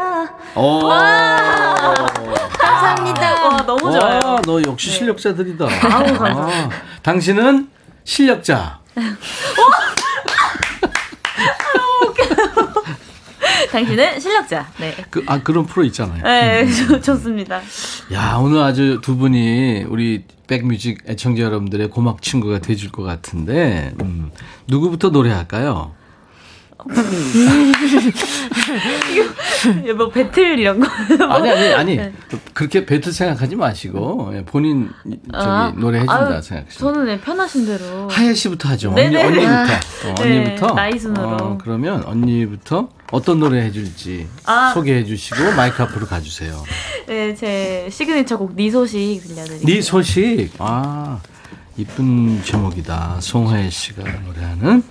오. 감사합니다. 와 너무 좋아요 와, 너 역시 실력자들이다. 아우. 아, 당신은 실력자. 당신은 실력자 네, 그, 아, 그런 프로 있잖아요. 네 좋- 좋습니다 야, 오늘 아주 두 분이 우리 백뮤직 애청자 여러분들의 고막 친구가 돼줄 것 같은데, 음, 누구부터 노래할까요? 이거 뭐 배틀 이런 거 아니, 아니, 아니. 네. 그렇게 배틀 생각하지 마시고, 예, 본인 저기 아, 노래 해준다 아유, 생각하시면. 저는 네, 편하신 대로 하예 씨부터 하죠. 언니, 네네. 언니 부터. 어, 네, 언니부터. 나이 순으로. 어, 그러면 언니부터 어떤 노래 해줄지 아. 소개해 주시고 마이크 앞으로 가주세요. 네, 제 시그니처 곡네 소식 들려드릴게요 네 소식. 아, 이쁜 제목이다. 송하예 씨가 노래하는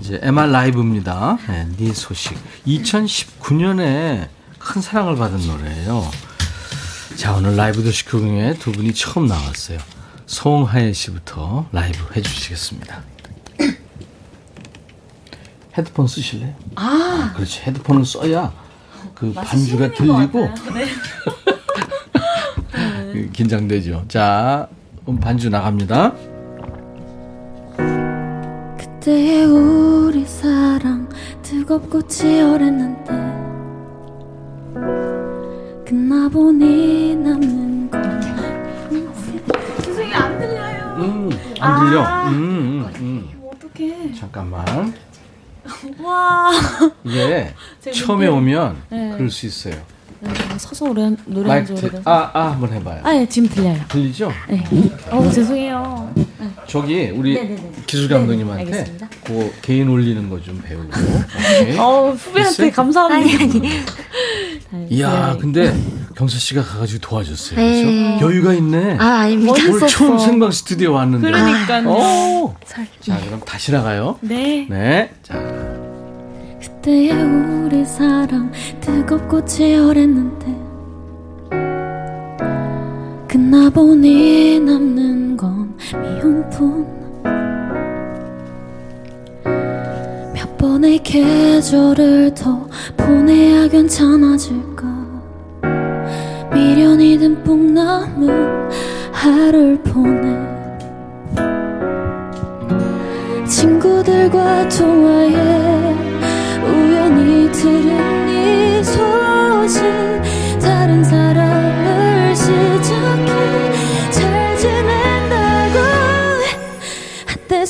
이제 MR 라이브입니다. 네, 네 소식. 2019년에 큰 사랑을 받은 노래예요. 자, 오늘 라이브 도시크공에 두 분이 처음 나왔어요. 송하예 씨부터 라이브 해주시겠습니다. 헤드폰 쓰실래요? 아, 그렇지. 헤드폰을 써야 그 반주가 들리고 긴장되죠. 자, 반주 나갑니다. 그때의 뜨겁고 치열했는데 끝나보니 남는 건 죄송해요 안 들려요. 음, 안 들려. 아. 음, 음, 음. 어떡해. 잠깐만. 와. 이게 처음에 오면 네. 그럴 수 있어요. 네, 서서 노래 노래 한 지 마이크, 오래돼서. 아, 아, 한번 해봐요. 아, 예, 지금 들려요. 들리죠? 네. 어, 죄송해요. 저기 우리 네네네. 기술 네네, 감독님한테 알겠습니다. 그 개인 올리는 거 좀 배우고. 어, 후배한테? 감사합니다. 아니, 이야, 네. 근데 경서 씨가 가가지고 도와줬어요. 네. 그렇죠? 여유가 있네. 아, 아닙니다. 오늘. 처음 생방 스튜디오 왔는데. 그러니까요. 오. 자, 그럼 다시 나가요. 네. 네. 자, 그때의 우리 사랑 뜨겁고 치열했는데 끝나보니 남는 건 미움뿐. 몇 번의 계절을 더 보내야 괜찮아질까? 미련이 듬뿍 남은 하루를 보내. 친구들과 통화에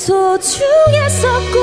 소중했었고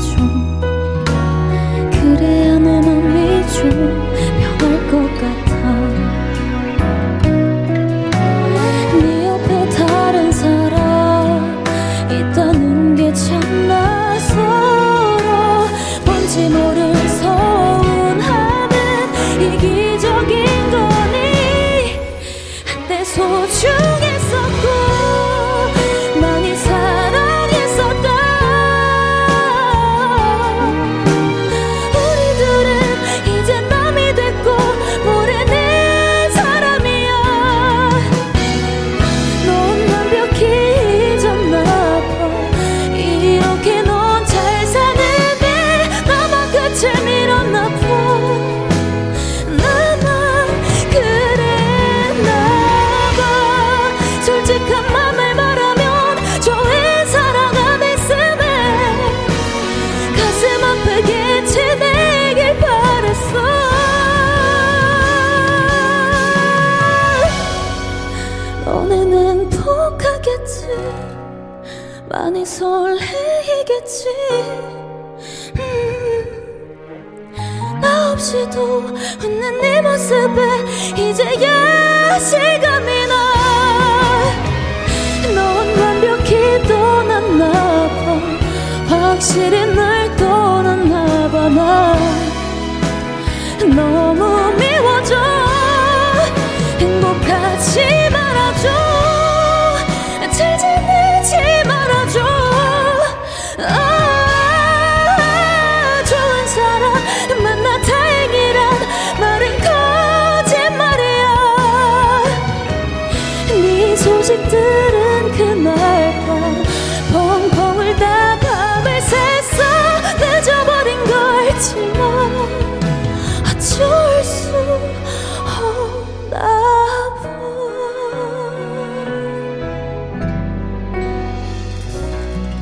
생 확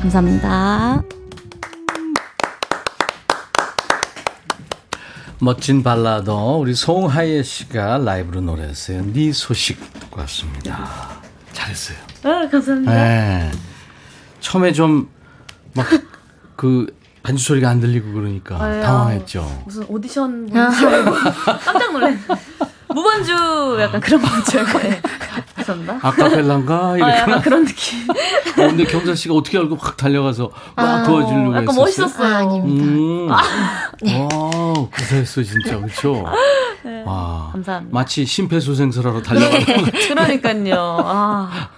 감사합니다. 멋진 발라더 우리 송하예 씨가 라이브로 노래했어요. 네 소식 듣고 왔습니다. 잘했어요. 아, 감사합니다. 네. 처음에 좀 막 그 반주 소리가 안 들리고 그러니까 아유, 당황했죠. 무슨 오디션 깜짝 놀랐네. 무반주 약간 그런 알 고. 네. 죄송합니다. 아카펠라인가 아, 이렇게. 약간 그런 느낌. 어, 근데 경선 씨가 어떻게 알고 확 달려가서 막 도와주려고 약간 했었어요. 멋있었어요. 아, 아닙니다. 음. 네. 와, 구사했어 진짜 그렇죠. 와, 감사합니다. 마치 심폐소생술하러 달려가는 거. 그러니까요. 아,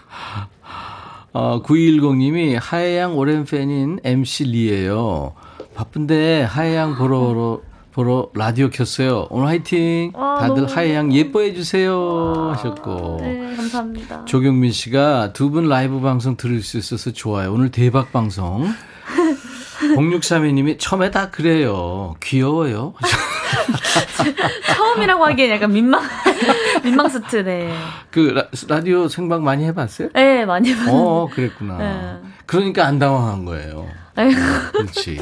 어, 9210님이 하해양 오랜 팬인 MC 리예요. 바쁜데 하해양 보러 보러 라디오 켰어요. 오늘 화이팅. 아, 다들 하해양 예뻐해 주세요 하셨고. 네, 감사합니다. 조경민 씨가 두 분 라이브 방송 들을 수 있어서 좋아요. 오늘 대박 방송. 0632님이 처음에 다 그래요. 귀여워요. 처음이라고 하기엔 약간 민망, 민망스트, 네. 그 라, 디오 생방 많이 해봤어요? 네, 많이 봤는데. 어, 그랬구나. 네. 그러니까 안 당황한 거예요. 아이고. 그렇지.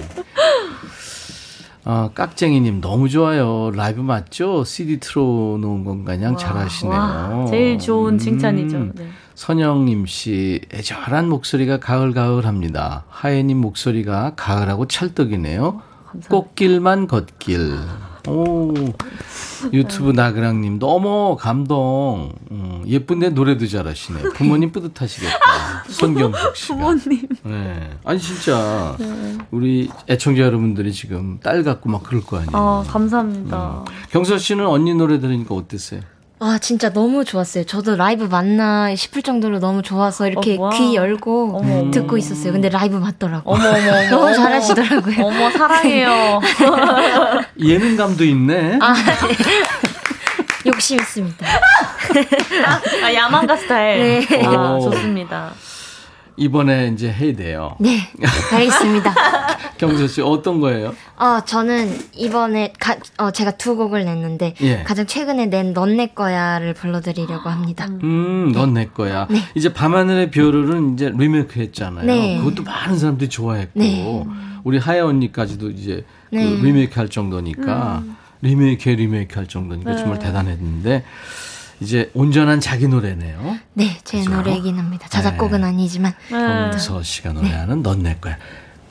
아, 깍쟁이님 너무 좋아요. 라이브 맞죠? CD 틀어놓은 건 가냥 와, 잘하시네요. 와, 제일 좋은 칭찬이죠. 음. 네. 선영님 씨, 애절한 목소리가 가을가을합니다. 하예님 목소리가 가을하고 찰떡이네요. 꽃길만 걷길. 오, 유튜브 나그랑님 너무 감동. 음, 예쁜데 노래도 잘하시네요. 부모님 뿌듯하시겠다. 손경숙 씨가. 부모님. 네. 아니 진짜 우리 애청자 여러분들이 지금 딸 같고 막 그럴 거 아니에요. 아, 감사합니다. 경서 씨는 언니 노래 들으니까 어땠어요? 아, 진짜 너무 좋았어요. 저도 라이브 맞나 싶을 정도로 너무 좋아서 이렇게 어, 와. 귀 열고 어머. 듣고 있었어요. 근데 라이브 맞더라고요. 어머, 어머, 어머. 너무 잘하시더라고요. 어머, 사랑해요. 예능감도 있네. 아, 욕심 있습니다. 아, 야망가 스타일. 네. 아, 오. 좋습니다. 이번에 이제 해야 돼요. 네, 알겠습니다. 경서 씨 어떤 거예요? 어, 저는 이번에 가, 어, 제가 두 곡을 냈는데 예. 가장 최근에 낸 넌 내 거야를 불러드리려고 합니다. 음, 넌 내 거야. 네. 이제 밤하늘의 별은 이제 리메이크 했잖아요. 네. 그것도 많은 사람들이 좋아했고 네. 우리 하예 언니까지도 이제 네. 그 리메이크 할 정도니까 리메이크 리메이크 할 정도니까 네. 정말 대단했는데 이제 온전한 자기 노래네요. 네, 제 그죠? 노래이긴 합니다. 자작곡은 아니지만 네. 경서 씨가 노래하는 넌 내 거야.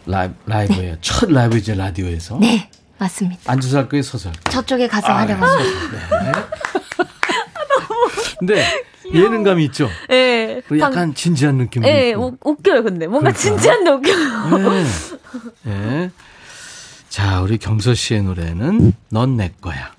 라이브, 라이브예요. 첫 라이브 이제 라디오에서. 네, 맞습니다. 앉아서 할 거예요, 서서 할 거예요? 저쪽에 가서 아, 하려고 합니다. 네. 근데 예능감이 있죠. 예. 그리고 약간 진지한 느낌도 예. 우- 웃겨요, 근데. 뭔가 그러니까. 진지한데 웃겨요. 네. 네. 자, 우리 경서 씨의 노래는 넌 내 거야.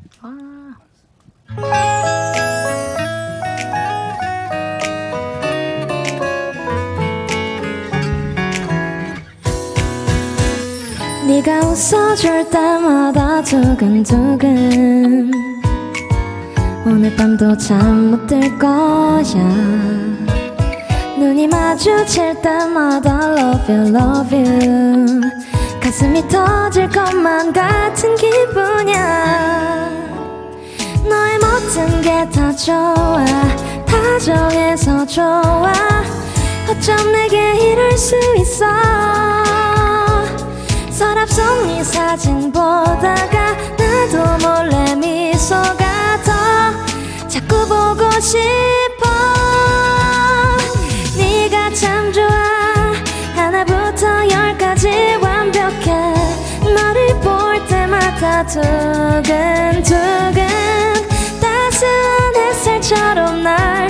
네가 웃어줄 때마다 두근두근. 오늘 밤도 잠 못 들 거야. 눈이 마주칠 때마다 love you love you. 가슴이 터질 것만 같은 기분이야. 너의 모든 게 다 좋아. 다 정해서 좋아. 어쩜 내게 이럴 수 있어 속네 사진 보다가 나도 몰래 미소가 더 자꾸 보고 싶어. 네가 참 좋아. 하나부터 열까지 완벽해. 너를 볼 때마다 두근두근 따스한 햇살처럼 날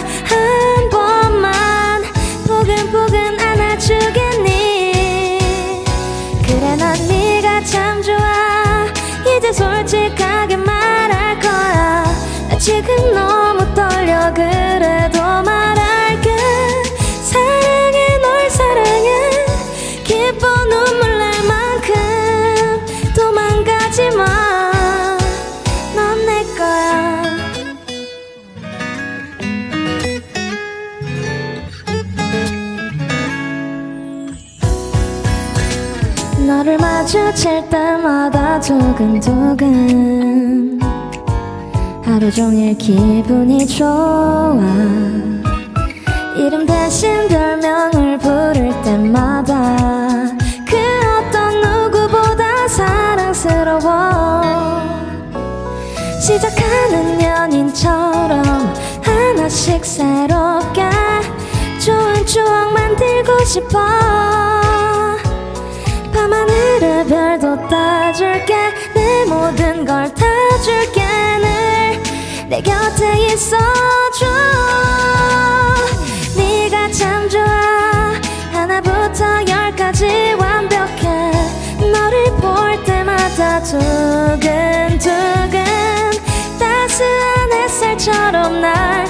지금 너무 떨려. 그래도 말할게 사랑해 널 사랑해. 기뻐 눈물 날 만큼 도망가지 마넌 내 거야. 너를 마주칠 때마다 두근두근 하루 종일 기분이 좋아. 이름 대신 별명을 부를 때마다 그 어떤 누구보다 사랑스러워. 시작하는 연인처럼 하나씩 새롭게 좋은 추억 만들고 싶어. 밤하늘의 별도 따줄게. 내 모든 걸 다 줄게. 내 곁에 있어줘. 네가 참 좋아. 하나부터 열까지 완벽해. 너를 볼 때마다 두근두근 따스한 햇살처럼 날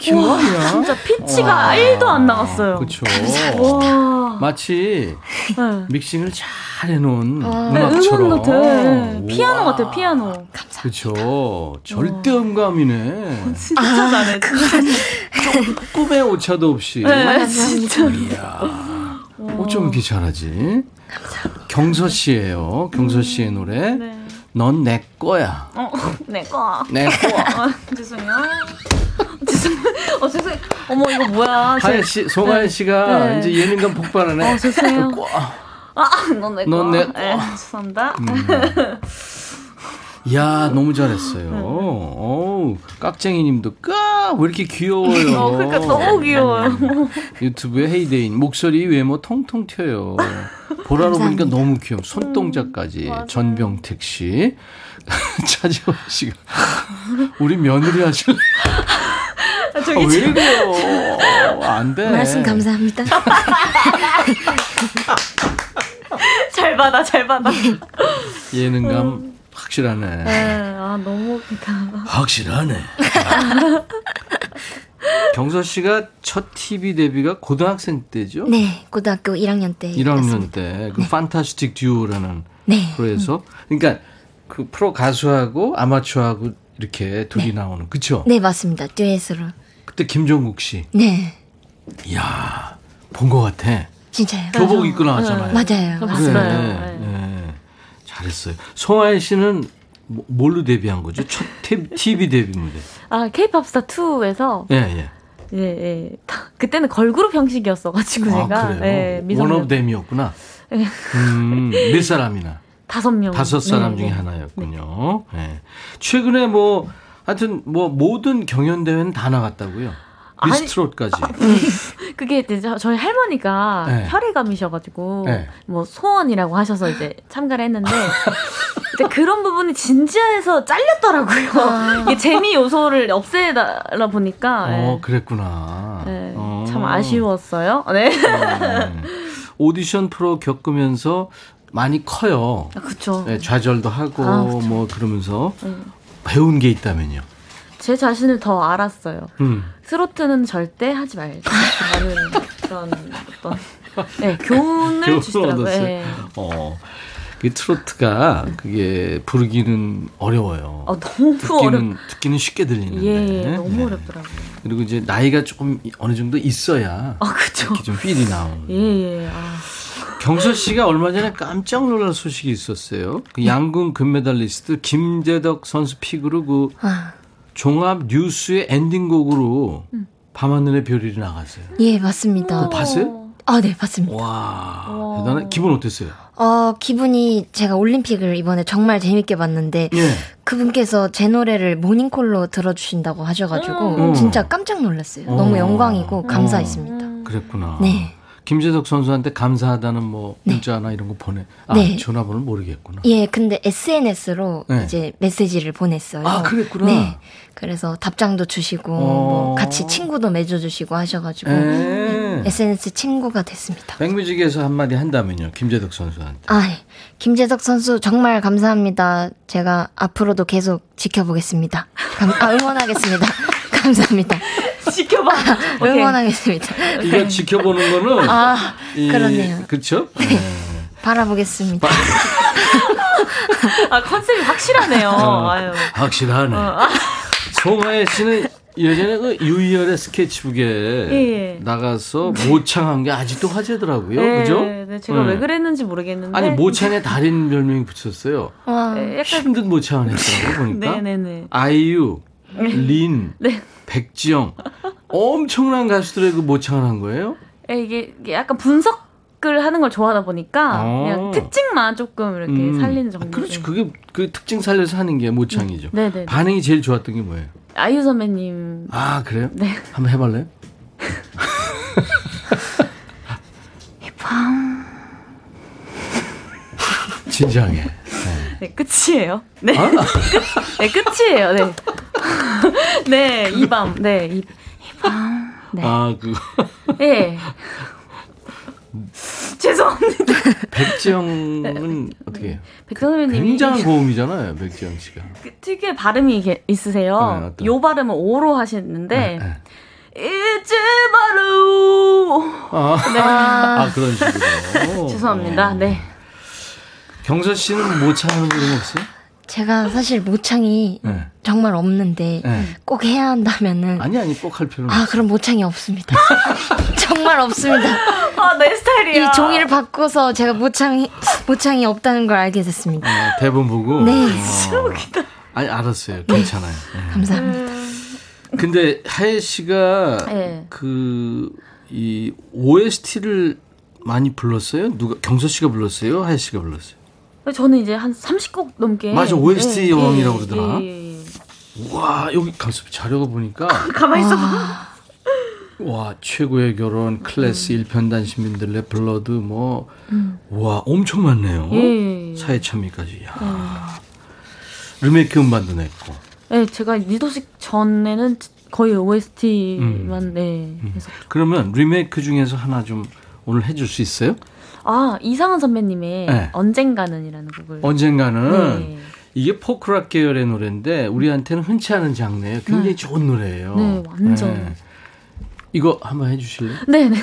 거 아니야? 진짜 피치가 1도 안 나갔어요. 그렇죠. 와. 마치 네. 믹싱을 잘 해놓은 네, 음악처럼. 같아. 우와. 피아노 같아, 피아노. 그렇죠. 절대 음감이네. 진짜 잘해. 꿈의 오차도 없이. 네, 진짜. 이야. 어쩜 이렇게 잘하지? 경서 씨예요. 경서 씨의 노래. 네. 넌내 거야. 어, 내 거. 내 거야. 아, 죄송해요. 죄송해요. 어, 죄송해요. 어머, 이거 뭐야. 제- 하연 씨, 송하연 씨가 네. 이제 예능감 폭발하네. 어, 죄송해요. 내 거야. 아, 넌내 거. 넌내 거. 네, 죄송합니다. 이야, 너무 잘했어요. 어우, 깍쟁이 님도, 까! 왜 이렇게 귀여워요. 어, 그러니까 너무 귀여워요. 유튜브에 헤이데인 목소리 외모 통통 튀어요. 보라로 보니까 너무 귀여워. 손동작까지 전병택 씨, 차지원 씨가 우리 며느리 하실래? 아, 저기 왜 이래요? 안 돼. 말씀 감사합니다. 잘 받아, 잘 받아. 예능감 확실하네. 네, 아, 너무 웃기다. 확실하네. 경서 씨가 첫 TV 데뷔가 고등학생 때죠? 네, 고등학교 1학년 때. 1학년 때그 판타스틱 듀오라는 네. 프로에서 그러니까 그 프로 가수하고 아마추어하고 이렇게 둘이 네. 나오는 그쵸? 네, 맞습니다. 듀엣으로. 그때 김종국 씨, 네, 이야 본 것 같아. 진짜요. 교복 입고 나왔잖아요. 맞아요. 저 그래, 봤어요. 네. 예. 잘했어요. 송하연 씨는 뭐- 뭘로 데뷔한 거죠? 첫 TV 데뷔 무대. 아, 케이팝 스타 2에서 예, 예. 예, 예. 다- 그때는 걸그룹 형식이었어가지고 아, 제가 그래요? 예, 미성년 원업댐이었구나. 예. 음, 몇 사람이나? 다섯 명 다섯 사람 네, 중에 네. 하나였군요. 예. 최근에 뭐 하여튼 뭐 모든 경연 대회는 다 나갔다고요. 미스트롯까지. 그게 이제 저- 저희 할머니가 네. 혈액암이셔가지고 네. 뭐 소원이라고 하셔서 이제 참가를 했는데 이제 그런 부분이 진지해서 잘렸더라고요. 이게 재미 요소를 없애달라 보니까 어, 예. 그랬구나. 예, 어. 참 아쉬웠어요. 네. 네. 오디션 프로 겪으면서 많이 커요. 아, 그쵸. 네, 좌절도 하고 아. 뭐 그러면서 음. 배운 게 있다면요. 제 자신을 더 알았어요. 음. 트로트는 절대 하지 말자 라는 그런 어떤 네, 교훈을 주시더라고요. 얻었어요. 예. 어. 그 트로트가 그게 부르기는 어려워요. 어, 너무. 듣기는 듣기는 쉽게 들리는데. 예, 너무 네. 어렵더라고요. 그리고 이제 나이가 조금 어느 정도 있어야 아. 이렇게 좀 필이 나오는. 예, 예. 아. 경서 씨가 얼마 전에 깜짝 놀랄 소식이 있었어요. 그 양궁 금메달리스트 김재덕 선수 픽으로 그 아, 종합 뉴스의 엔딩곡으로 음. 밤하늘의 별이 나갔어요. 예, 맞습니다. 봤어요? 아, 네, 봤습니다. 와, 대단해. 기분 어땠어요? 어, 기분이 제가 올림픽을 이번에 정말 재밌게 봤는데 예. 그분께서 제 노래를 모닝콜로 들어주신다고 하셔가지고 음. 진짜 깜짝 놀랐어요. 어. 너무 영광이고 감사했습니다. 그랬구나. 네. 김재석 선수한테 감사하다는 뭐 문자나 이런 거 보내. 아, 네. 전화번호를 모르겠구나. 예, 근데 SNS로 네. 이제 메시지를 보냈어요. 아, 그랬구나. 네. 그래서 답장도 주시고 뭐 어. 같이 친구도 맺어 주시고 하셔 가지고 에. SNS 친구가 됐습니다. 백뮤직에서 한마디 한다면요. 김재덕 선수한테. 아, 예. 김재덕 선수 정말 감사합니다. 제가 앞으로도 계속 지켜보겠습니다. 감- 아, 응원하겠습니다. 감사합니다. 지켜봐. 오케이. 응원하겠습니다. 이거 지켜보는 거는 아, 이- 그렇네요. 그렇죠? 바라보겠습니다. 아, 컨셉이 확실하네요. 어, 아유. 확실하네. 아. 송하혜 씨는 예전에 그 유희열의 스케치북에 예. 나가서 모창한 게 아직도 화제더라고요. 네, 그죠? 네, 제가 네. 왜 그랬는지 모르겠는데. 아니 모창에 달인 별명이 붙였어요. 와. 네, 약간 힘든 모창을 했더라고 보니까. 네네네. 아이유, 린, 네. 백지영 엄청난 가수들의 그 모창을 한 거예요. 예, 이게, 이게 약간 분석 을 하는 걸 좋아하다 보니까 어. 그냥 특징만 조금 이렇게 음. 살리는 정도. 아, 그렇지. 그게 그 특징 살려서 하는 게 모창이죠. 네 네. 반응이 제일 좋았던 게 뭐예요? 아이유 선배님. 아 그래요? 네. 한번 해볼래요? 밤. 진지하게. 네, 끝이에요. 네. 아? 네, 끝이에요. 네. 네, 이 밤. 네, 이, 이 밤. 네. 아 그. 예. 죄송합니다. 백지영은 어떻게 해요? 백선 선배님이 굉장한 고음이잖아요, 백지영 씨가. 그 특유의 발음이 이게 있으세요. 네? 요 발음은 오로 하시는데 네, 네. 잊지 마루. 아, 네. 아, 그런 식으로. 죄송합니다. 네. 경서 씨는 모창하는 거 없어요? 제가 사실 모창이 네. 정말 없는데 네. 꼭 해야 한다면은 아니 아니 꼭 할 필요는 아 없어요. 그럼 모창이 없습니다. 정말 없습니다. 아, 내 스타일이야. 이 종이를 바꿔서 제가 모창이 모창이 없다는 걸 알게 됐습니다. 어, 대본 보고. 네. 어. 아니 알았어요. 괜찮아요. 네. 감사합니다. 근데 하예 씨가 네. 그이 OST를 많이 불렀어요? 누가 경서 씨가 불렀어요? 하예 씨가 불렀어요? 저는 이제 한 30곡 넘게. 맞아, OST 예, 여왕이라고 예, 그러더라. 예, 예. 와 여기 가서 자료가 보니까 가만히 있어. 와 최고의 결혼 클래스 일 일편단심 민들레 블러드 뭐와 엄청 많네요. 예. 사회참미까지. 야. 리메이크 음반도 냈고. 네, 제가 리더식 전에는 거의 OST만 네. 해서. 그러면 리메이크 중에서 하나 좀 오늘 해줄 수 있어요? 아 이상은 선배님의 네. 언젠가는이라는 곡을. 언젠가는 네. 이게 포크락 계열의 노래인데 우리한테는 흔치 않은 장르예요. 굉장히 좋은 노래예요. 네, 완전. 이거 한번 해주실래요? 네 네.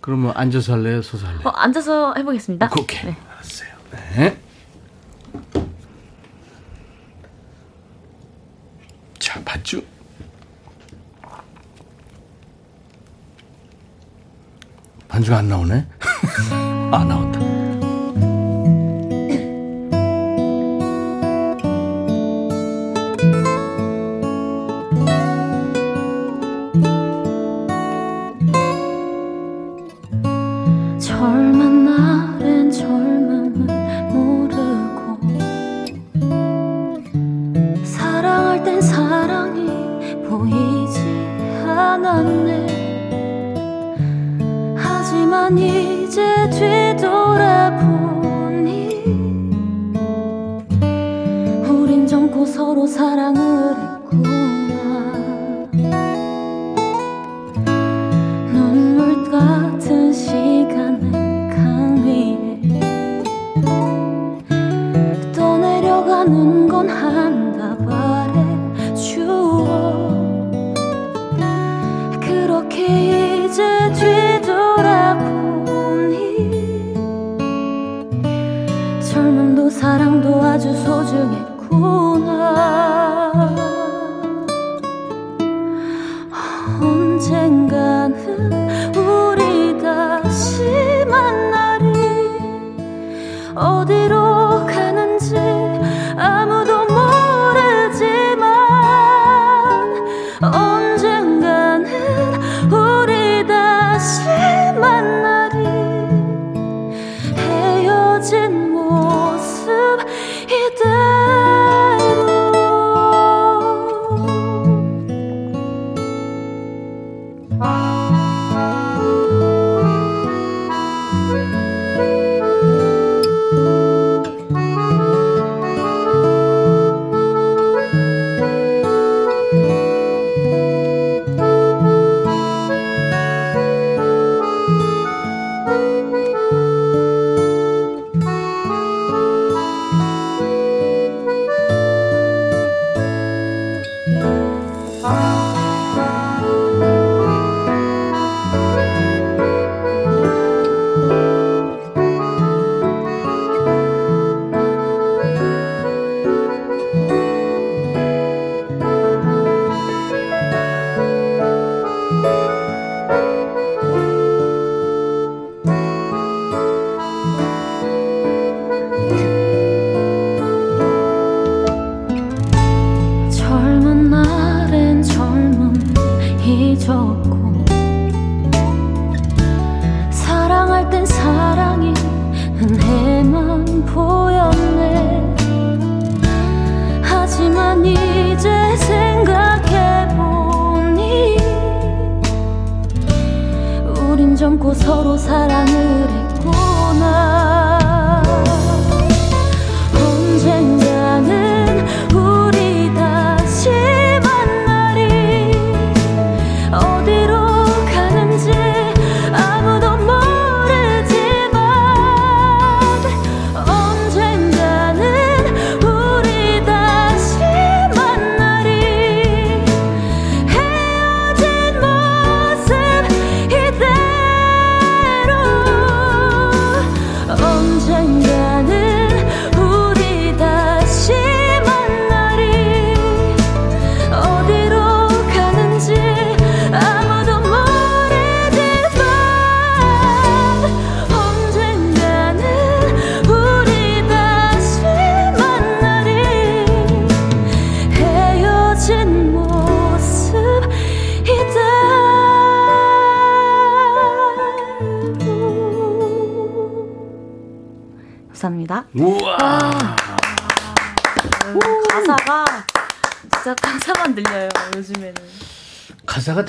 그러면 앉아서 할래요? 서서 할래요? 어, 앉아서 해보겠습니다. 오케이. 네. 알았어요. 네. 자, 봤죠? 반주가 안 나오네? 아, 나온다. 젊음도 사랑도 아주 소중했구나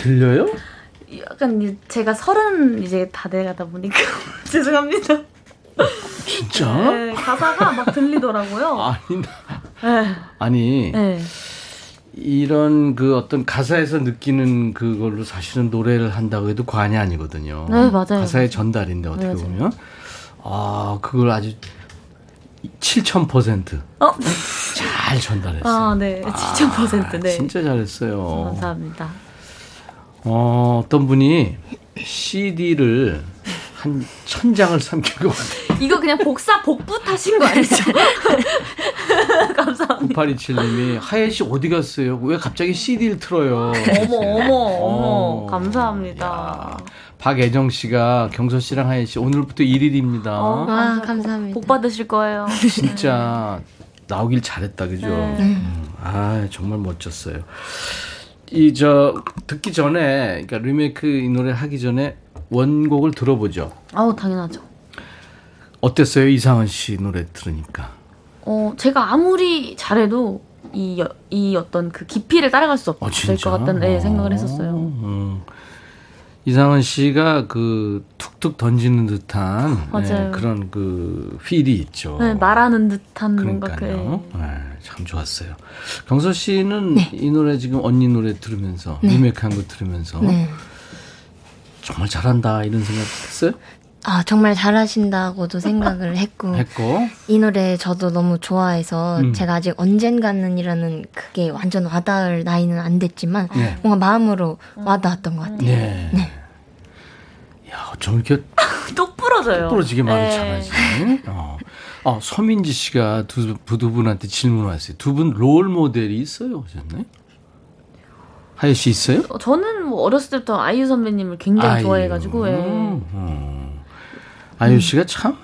들려요? 약간 이- 제가 서른 이제 다 돼가다 보니까 죄송합니다. 진짜? 네, 가사가 막 들리더라고요. 아니, 네. 아니 네. 이런 그 어떤 가사에서 느끼는 그걸로 사실은 노래를 한다고 해도 과언이 아니거든요. 네, 맞아요. 가사의 전달인데 어떻게 네, 맞아요. 보면 아 그걸 아주 7,000%. 어? 잘 전달했어요. 아, 네. 7,000% 네. 진짜 잘했어요. 감사합니다. 어, 어떤 분이 CD를 한 천 장을 삼킨 것 같아요. 이거 그냥 복사 복붙 하신 거 아니죠? 감사합니다. 9827님이 하예 씨 어디 갔어요? 왜 갑자기 CD를 틀어요? 어머 어머 어머 어. 감사합니다. 박애정 씨가 경서 씨랑 하예 씨 오늘부터 1일입니다. 어, 아, 감사합니다. 복 받으실 거예요. 진짜 나오길 잘했다 그죠? 네. 음, 아 정말 멋졌어요. 이 저 듣기 전에 그러니까 리메이크 이 노래 하기 전에 원곡을 들어보죠. 아우 당연하죠. 어땠어요 이상은 씨 노래 들으니까? 어 제가 아무리 잘해도 이, 여- 이 어떤 그 깊이를 따라갈 수 어, 없을 진짜? 것 같다는 네, 어. 생각을 했었어요. 음. 이상은 씨가 그 툭툭 던지는 듯한. 네, 그런 그 필이 있죠. 네, 말하는 듯한 뭔가 그 그러니까요. 네, 참 좋았어요. 경서 씨는 이 노래 지금 언니 노래 들으면서 네. 리메이크한 거 들으면서 네. 정말 잘한다 이런 생각했어요? 아, 정말 잘하신다고도 생각을 했고. 했고 이 노래 저도 너무 좋아해서 음. 제가 아직 언젠가는이라는 그게 완전 와닿을 나이는 안 됐지만 네. 뭔가 마음으로 와닿았던 것 같아요. 네. 야, 어쩜 이렇게 똑 부러져요. 부러지게 말을 네. 잘하지. 어. 아, 서민지 씨가 두, 두 분한테 질문 왔어요. 두 분 롤 모델이 있어요? 하셨네? 하예 씨 있어요? 어, 저는 뭐 어렸을 때부터 아이유 선배님을 굉장히 아유. 좋아해가지고 예. 음. 아유 씨가 참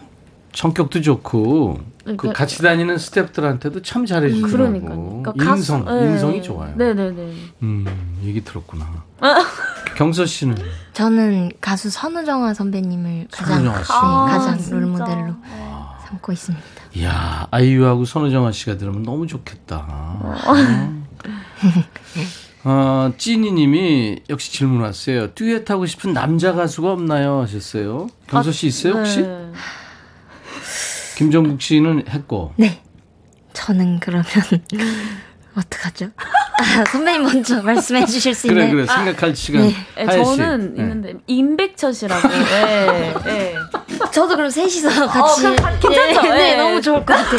성격도 좋고 그 그러니까- 같이 다니는 스태프들한테도 참 잘해주더라고. 그러니까. 그러니까 인성, 가수- 예. 인성이 좋아요. 네네네. 음, 얘기 들었구나. 경서 씨는 저는 가수 선우정아 선배님을 가장 선우정아 아, 가장 진짜. 롤모델로 삼고 있습니다. 이야 아이유하고 선우정아 씨가 들으면 너무 좋겠다. 음. 어, 찌니님이 역시 질문 왔어요. 듀엣 하고 싶은 남자 가수가 없나요? 하셨어요. 경서 씨 있어요 혹시? 네. 김정국 씨는 했고. 네. 저는 그러면 어떡하죠? 아, 선배님 먼저 말씀해 주실 수 그래 있나요? 그래 생각할 시간. 네. 네, 하예 씨. 저는 네. 있는데 임백천이라고. 네, 네. 저도 그럼 셋이서 같이 어, 가- 괜찮죠? 네, 네, 네. 너무 좋을 것 같아요.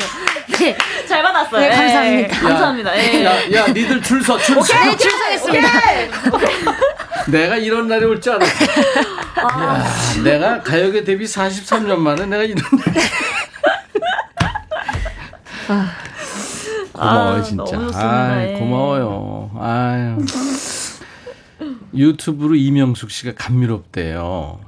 네, 잘 받았어요. 네, 예. 감사합니다. 감사합니다. 예. 야, 야, 니들 줄 서, 줄 서. 네, 출석했습니다. 내가 이런 날이 올 줄 알았어. 야, 내가 가요계 데뷔 43년 만에 내가 이런 날. 고마워요, 아, 진짜. 아이, 예. 고마워요. 아유. 유튜브로 이명숙 씨가 감미롭대요.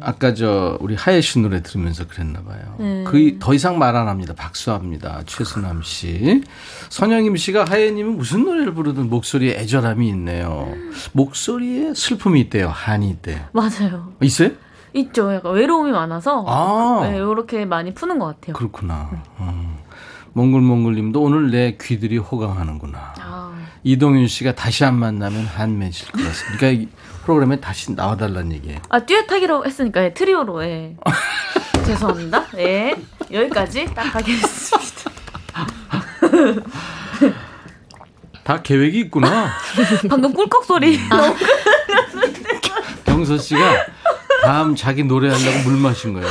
아까 저 우리 하예 씨 노래 들으면서 그랬나 봐요. 네. 거의 더 이상 말 안 합니다. 박수합니다. 최순남 씨. 선영임 씨가 하예 님은 무슨 노래를 부르든 목소리에 애절함이 있네요. 목소리에 슬픔이 있대요. 한이 있대요. 맞아요. 있어요? 있죠. 약간 외로움이 많아서 아. 네, 이렇게 많이 푸는 것 같아요. 그렇구나. 어. 몽글몽글님도 오늘 내 귀들이 호강하는구나. 아, 이동윤 씨가 다시 안 만나면 한맺을 것 같습니다. 그러니까 이 프로그램에 다시 나와달라는 얘기예요. 아 듀엣 하기로 했으니까 예, 트리오로 예. 죄송합니다. 예 여기까지 딱 하겠습니다. 다 계획이 있구나. 방금 꿀꺽 소리. 경서 씨가 다음 자기 노래하려고 물 마신 거예요.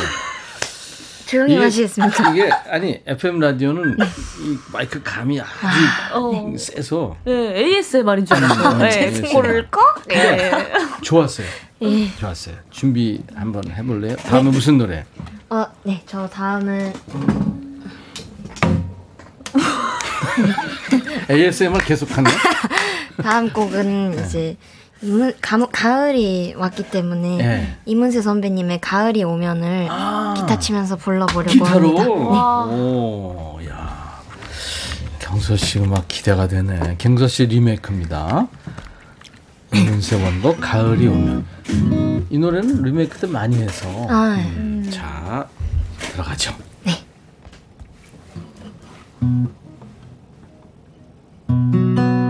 조용히 하시겠습니다. 이게 아니 FM 라디오는 이 마이크 감이 아주 어. 세서 예 ASMR인 줄 알았어요. 예 음, 꿀꺽. 예. 좋았어요. 예. 좋았어요. 준비 한번 해볼래요? 다음에 무슨 노래? 어, 네, 저 다음은 ASMR 계속 하나? 다음 곡은 이제 이문, 가, 가을이 왔기 때문에 네. 이문세 선배님의 가을이 오면을 기타 치면서 불러보려고 기타로. 합니다. 오, 야. 경서 씨 음악 기대가 되네. 경서 씨 리메이크입니다. 이문세 원곡 가을이 오면. 이 노래는 리메이크도 많이 해서. 아, 음, 자, 들어가죠. 가을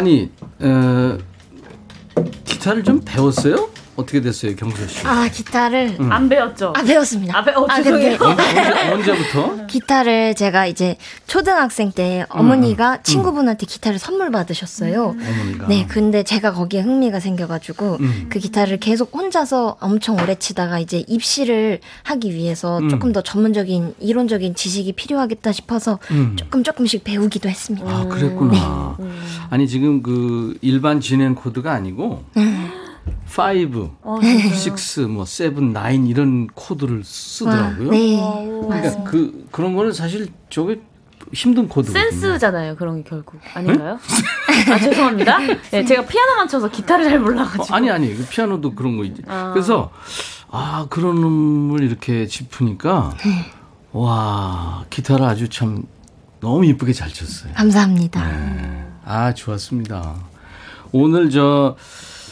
아니, 어, 기타를 좀 배웠어요? 어떻게 됐어요, 경서 씨? 아 기타를 안 배웠죠? 아 배웠습니다. 아, 배- 어, 아. 근데 언제, 언제 부터? 기타를 제가 이제 초등학생 때 어머니가 친구분한테 기타를 선물 받으셨어요. 어머니가. 네, 근데 제가 거기에 흥미가 생겨가지고 음. 그 기타를 계속 혼자서 엄청 오래 치다가 이제 입시를 하기 위해서 음. 조금 더 전문적인 이론적인 지식이 필요하겠다 싶어서 음. 조금 조금씩 배우기도 했습니다. 아, 그랬구나. 아니, 지금 그 일반 진행 코드가 아니고, 5, 어, 6, 뭐, 7, 9 이런 코드를 쓰더라고요. 네, 그러니까 맞습니다. 그, 그런 거는 사실 저게 힘든 코드거든요. 센스잖아요, 그런 게 결국. 아닌가요? 아, 죄송합니다. 네, 제가 피아노만 쳐서 기타를 잘 몰라가지고. 어, 아니, 아니. 그 피아노도 그런 거 있지. 아. 그래서, 아, 그런 놈을 이렇게 짚으니까, 네. 와, 기타를 아주 참 너무 이쁘게 잘 쳤어요. 감사합니다. 네. 아, 좋았습니다. 오늘 저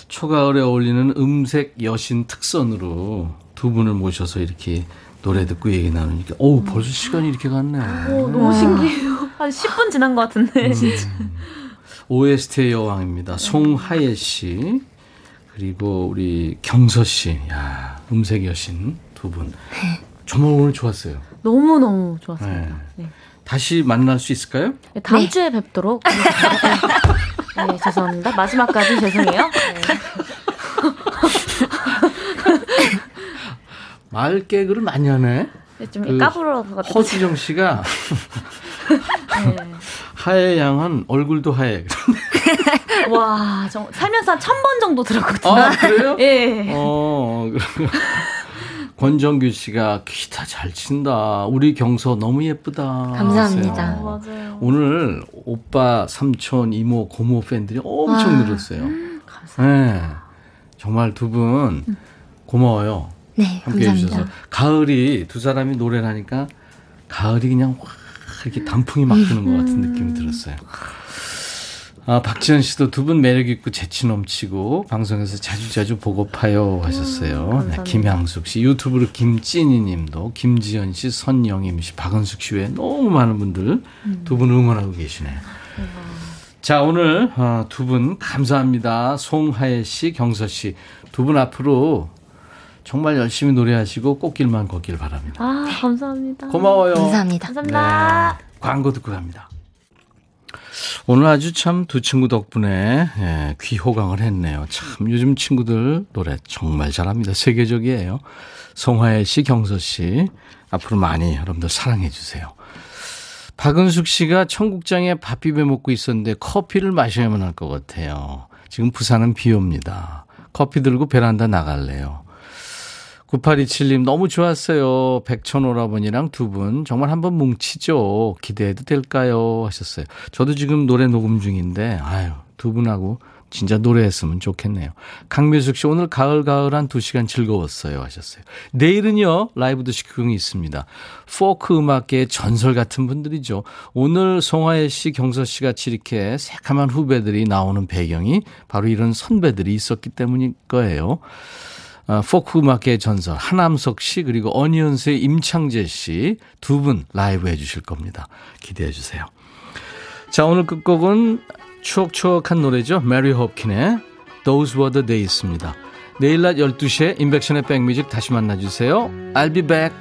초가을에 어울리는 음색 여신 특선으로 두 분을 모셔서 이렇게 노래 듣고 얘기 나누니까, 어우, 벌써 시간이 이렇게 갔네. 오, 너무 신기해요. 한 10분 지난 것 같은데. OST의 여왕입니다. 송하예 씨, 그리고 우리 경서 씨, 야 음색 여신 두 분. 정말 오늘 좋았어요. 너무 너무 좋았습니다. 네. 네. 다시 만날 수 있을까요? 네, 다음 네. 주에 뵙도록. 네, 네, 죄송합니다. 마지막까지 죄송해요. 네. 말 개그를 많이 하네. 네, 좀그 까불어 같은. 허수정 씨가 네. 하얘 양은 얼굴도 하얘. 와, 정, 살면서 한 천 번 정도 들었거든요. 아 그래요? 예. 어. 권정규 씨가 기타 잘 친다. 우리 경서 너무 예쁘다. 감사합니다. 맞아요. 오늘 오빠, 삼촌, 이모, 고모 팬들이 엄청 와. 늘었어요. 네. 정말 두 분 고마워요. 네, 함께 감사합니다. 해주셔서. 가을이 두 사람이 노래를 하니까 가을이 그냥 확 이렇게 단풍이 막 드는 것 같은 느낌이 들었어요. 아, 박지현 씨도 두 분 매력 있고 재치 넘치고 방송에서 자주 자주 보고파요 하셨어요. 네, 감사합니다. 김향숙 씨, 유튜브로 김찐이 님도 김지연 씨, 선영임 씨, 박은숙 씨 외에 너무 많은 분들 두분 응원하고 계시네요. 자, 오늘 어, 두분 감사합니다. 송하예 씨, 경서 씨. 두 분 앞으로 정말 열심히 노래하시고 꽃길만 걷길 바랍니다. 아, 감사합니다. 고마워요. 감사합니다. 감사합니다. 네, 광고 듣고 갑니다. 오늘 아주 참 두 친구 덕분에 예, 귀호강을 했네요. 참 요즘 친구들 노래 정말 잘합니다. 세계적이에요. 송하예 씨, 경서 씨 앞으로 많이 여러분들 사랑해 주세요. 박은숙 씨가 청국장에 밥 비벼 먹고 있었는데 커피를 마셔야만 할 것 같아요. 지금 부산은 비 옵니다. 커피 들고 베란다 나갈래요. 9827님 너무 좋았어요. 백천 오라버니랑 두 분 정말 한번 뭉치죠. 기대해도 될까요? 하셨어요. 저도 지금 노래 녹음 중인데 아유 두 분하고 진짜 노래했으면 좋겠네요. 강미숙 씨 오늘 가을 가을한 두 시간 즐거웠어요 하셨어요. 내일은요 라이브 도시극이 있습니다. 포크 음악계의 전설 같은 분들이죠. 오늘 송하예 씨, 경서 씨 같이 이렇게 새카만 후배들이 나오는 배경이 바로 이런 선배들이 있었기 때문일 거예요. 어, 포크 음악계의 전설 하남석 씨 그리고 어니언스의 임창제 씨 두 분 라이브 해주실 겁니다. 기대해 주세요. 자 오늘 끝곡은 추억추억한 노래죠. 메리 홉킨의 Those Were the Days입니다. 내일 낮 12시에 임백천의 백뮤직 다시 만나주세요. I'll be back.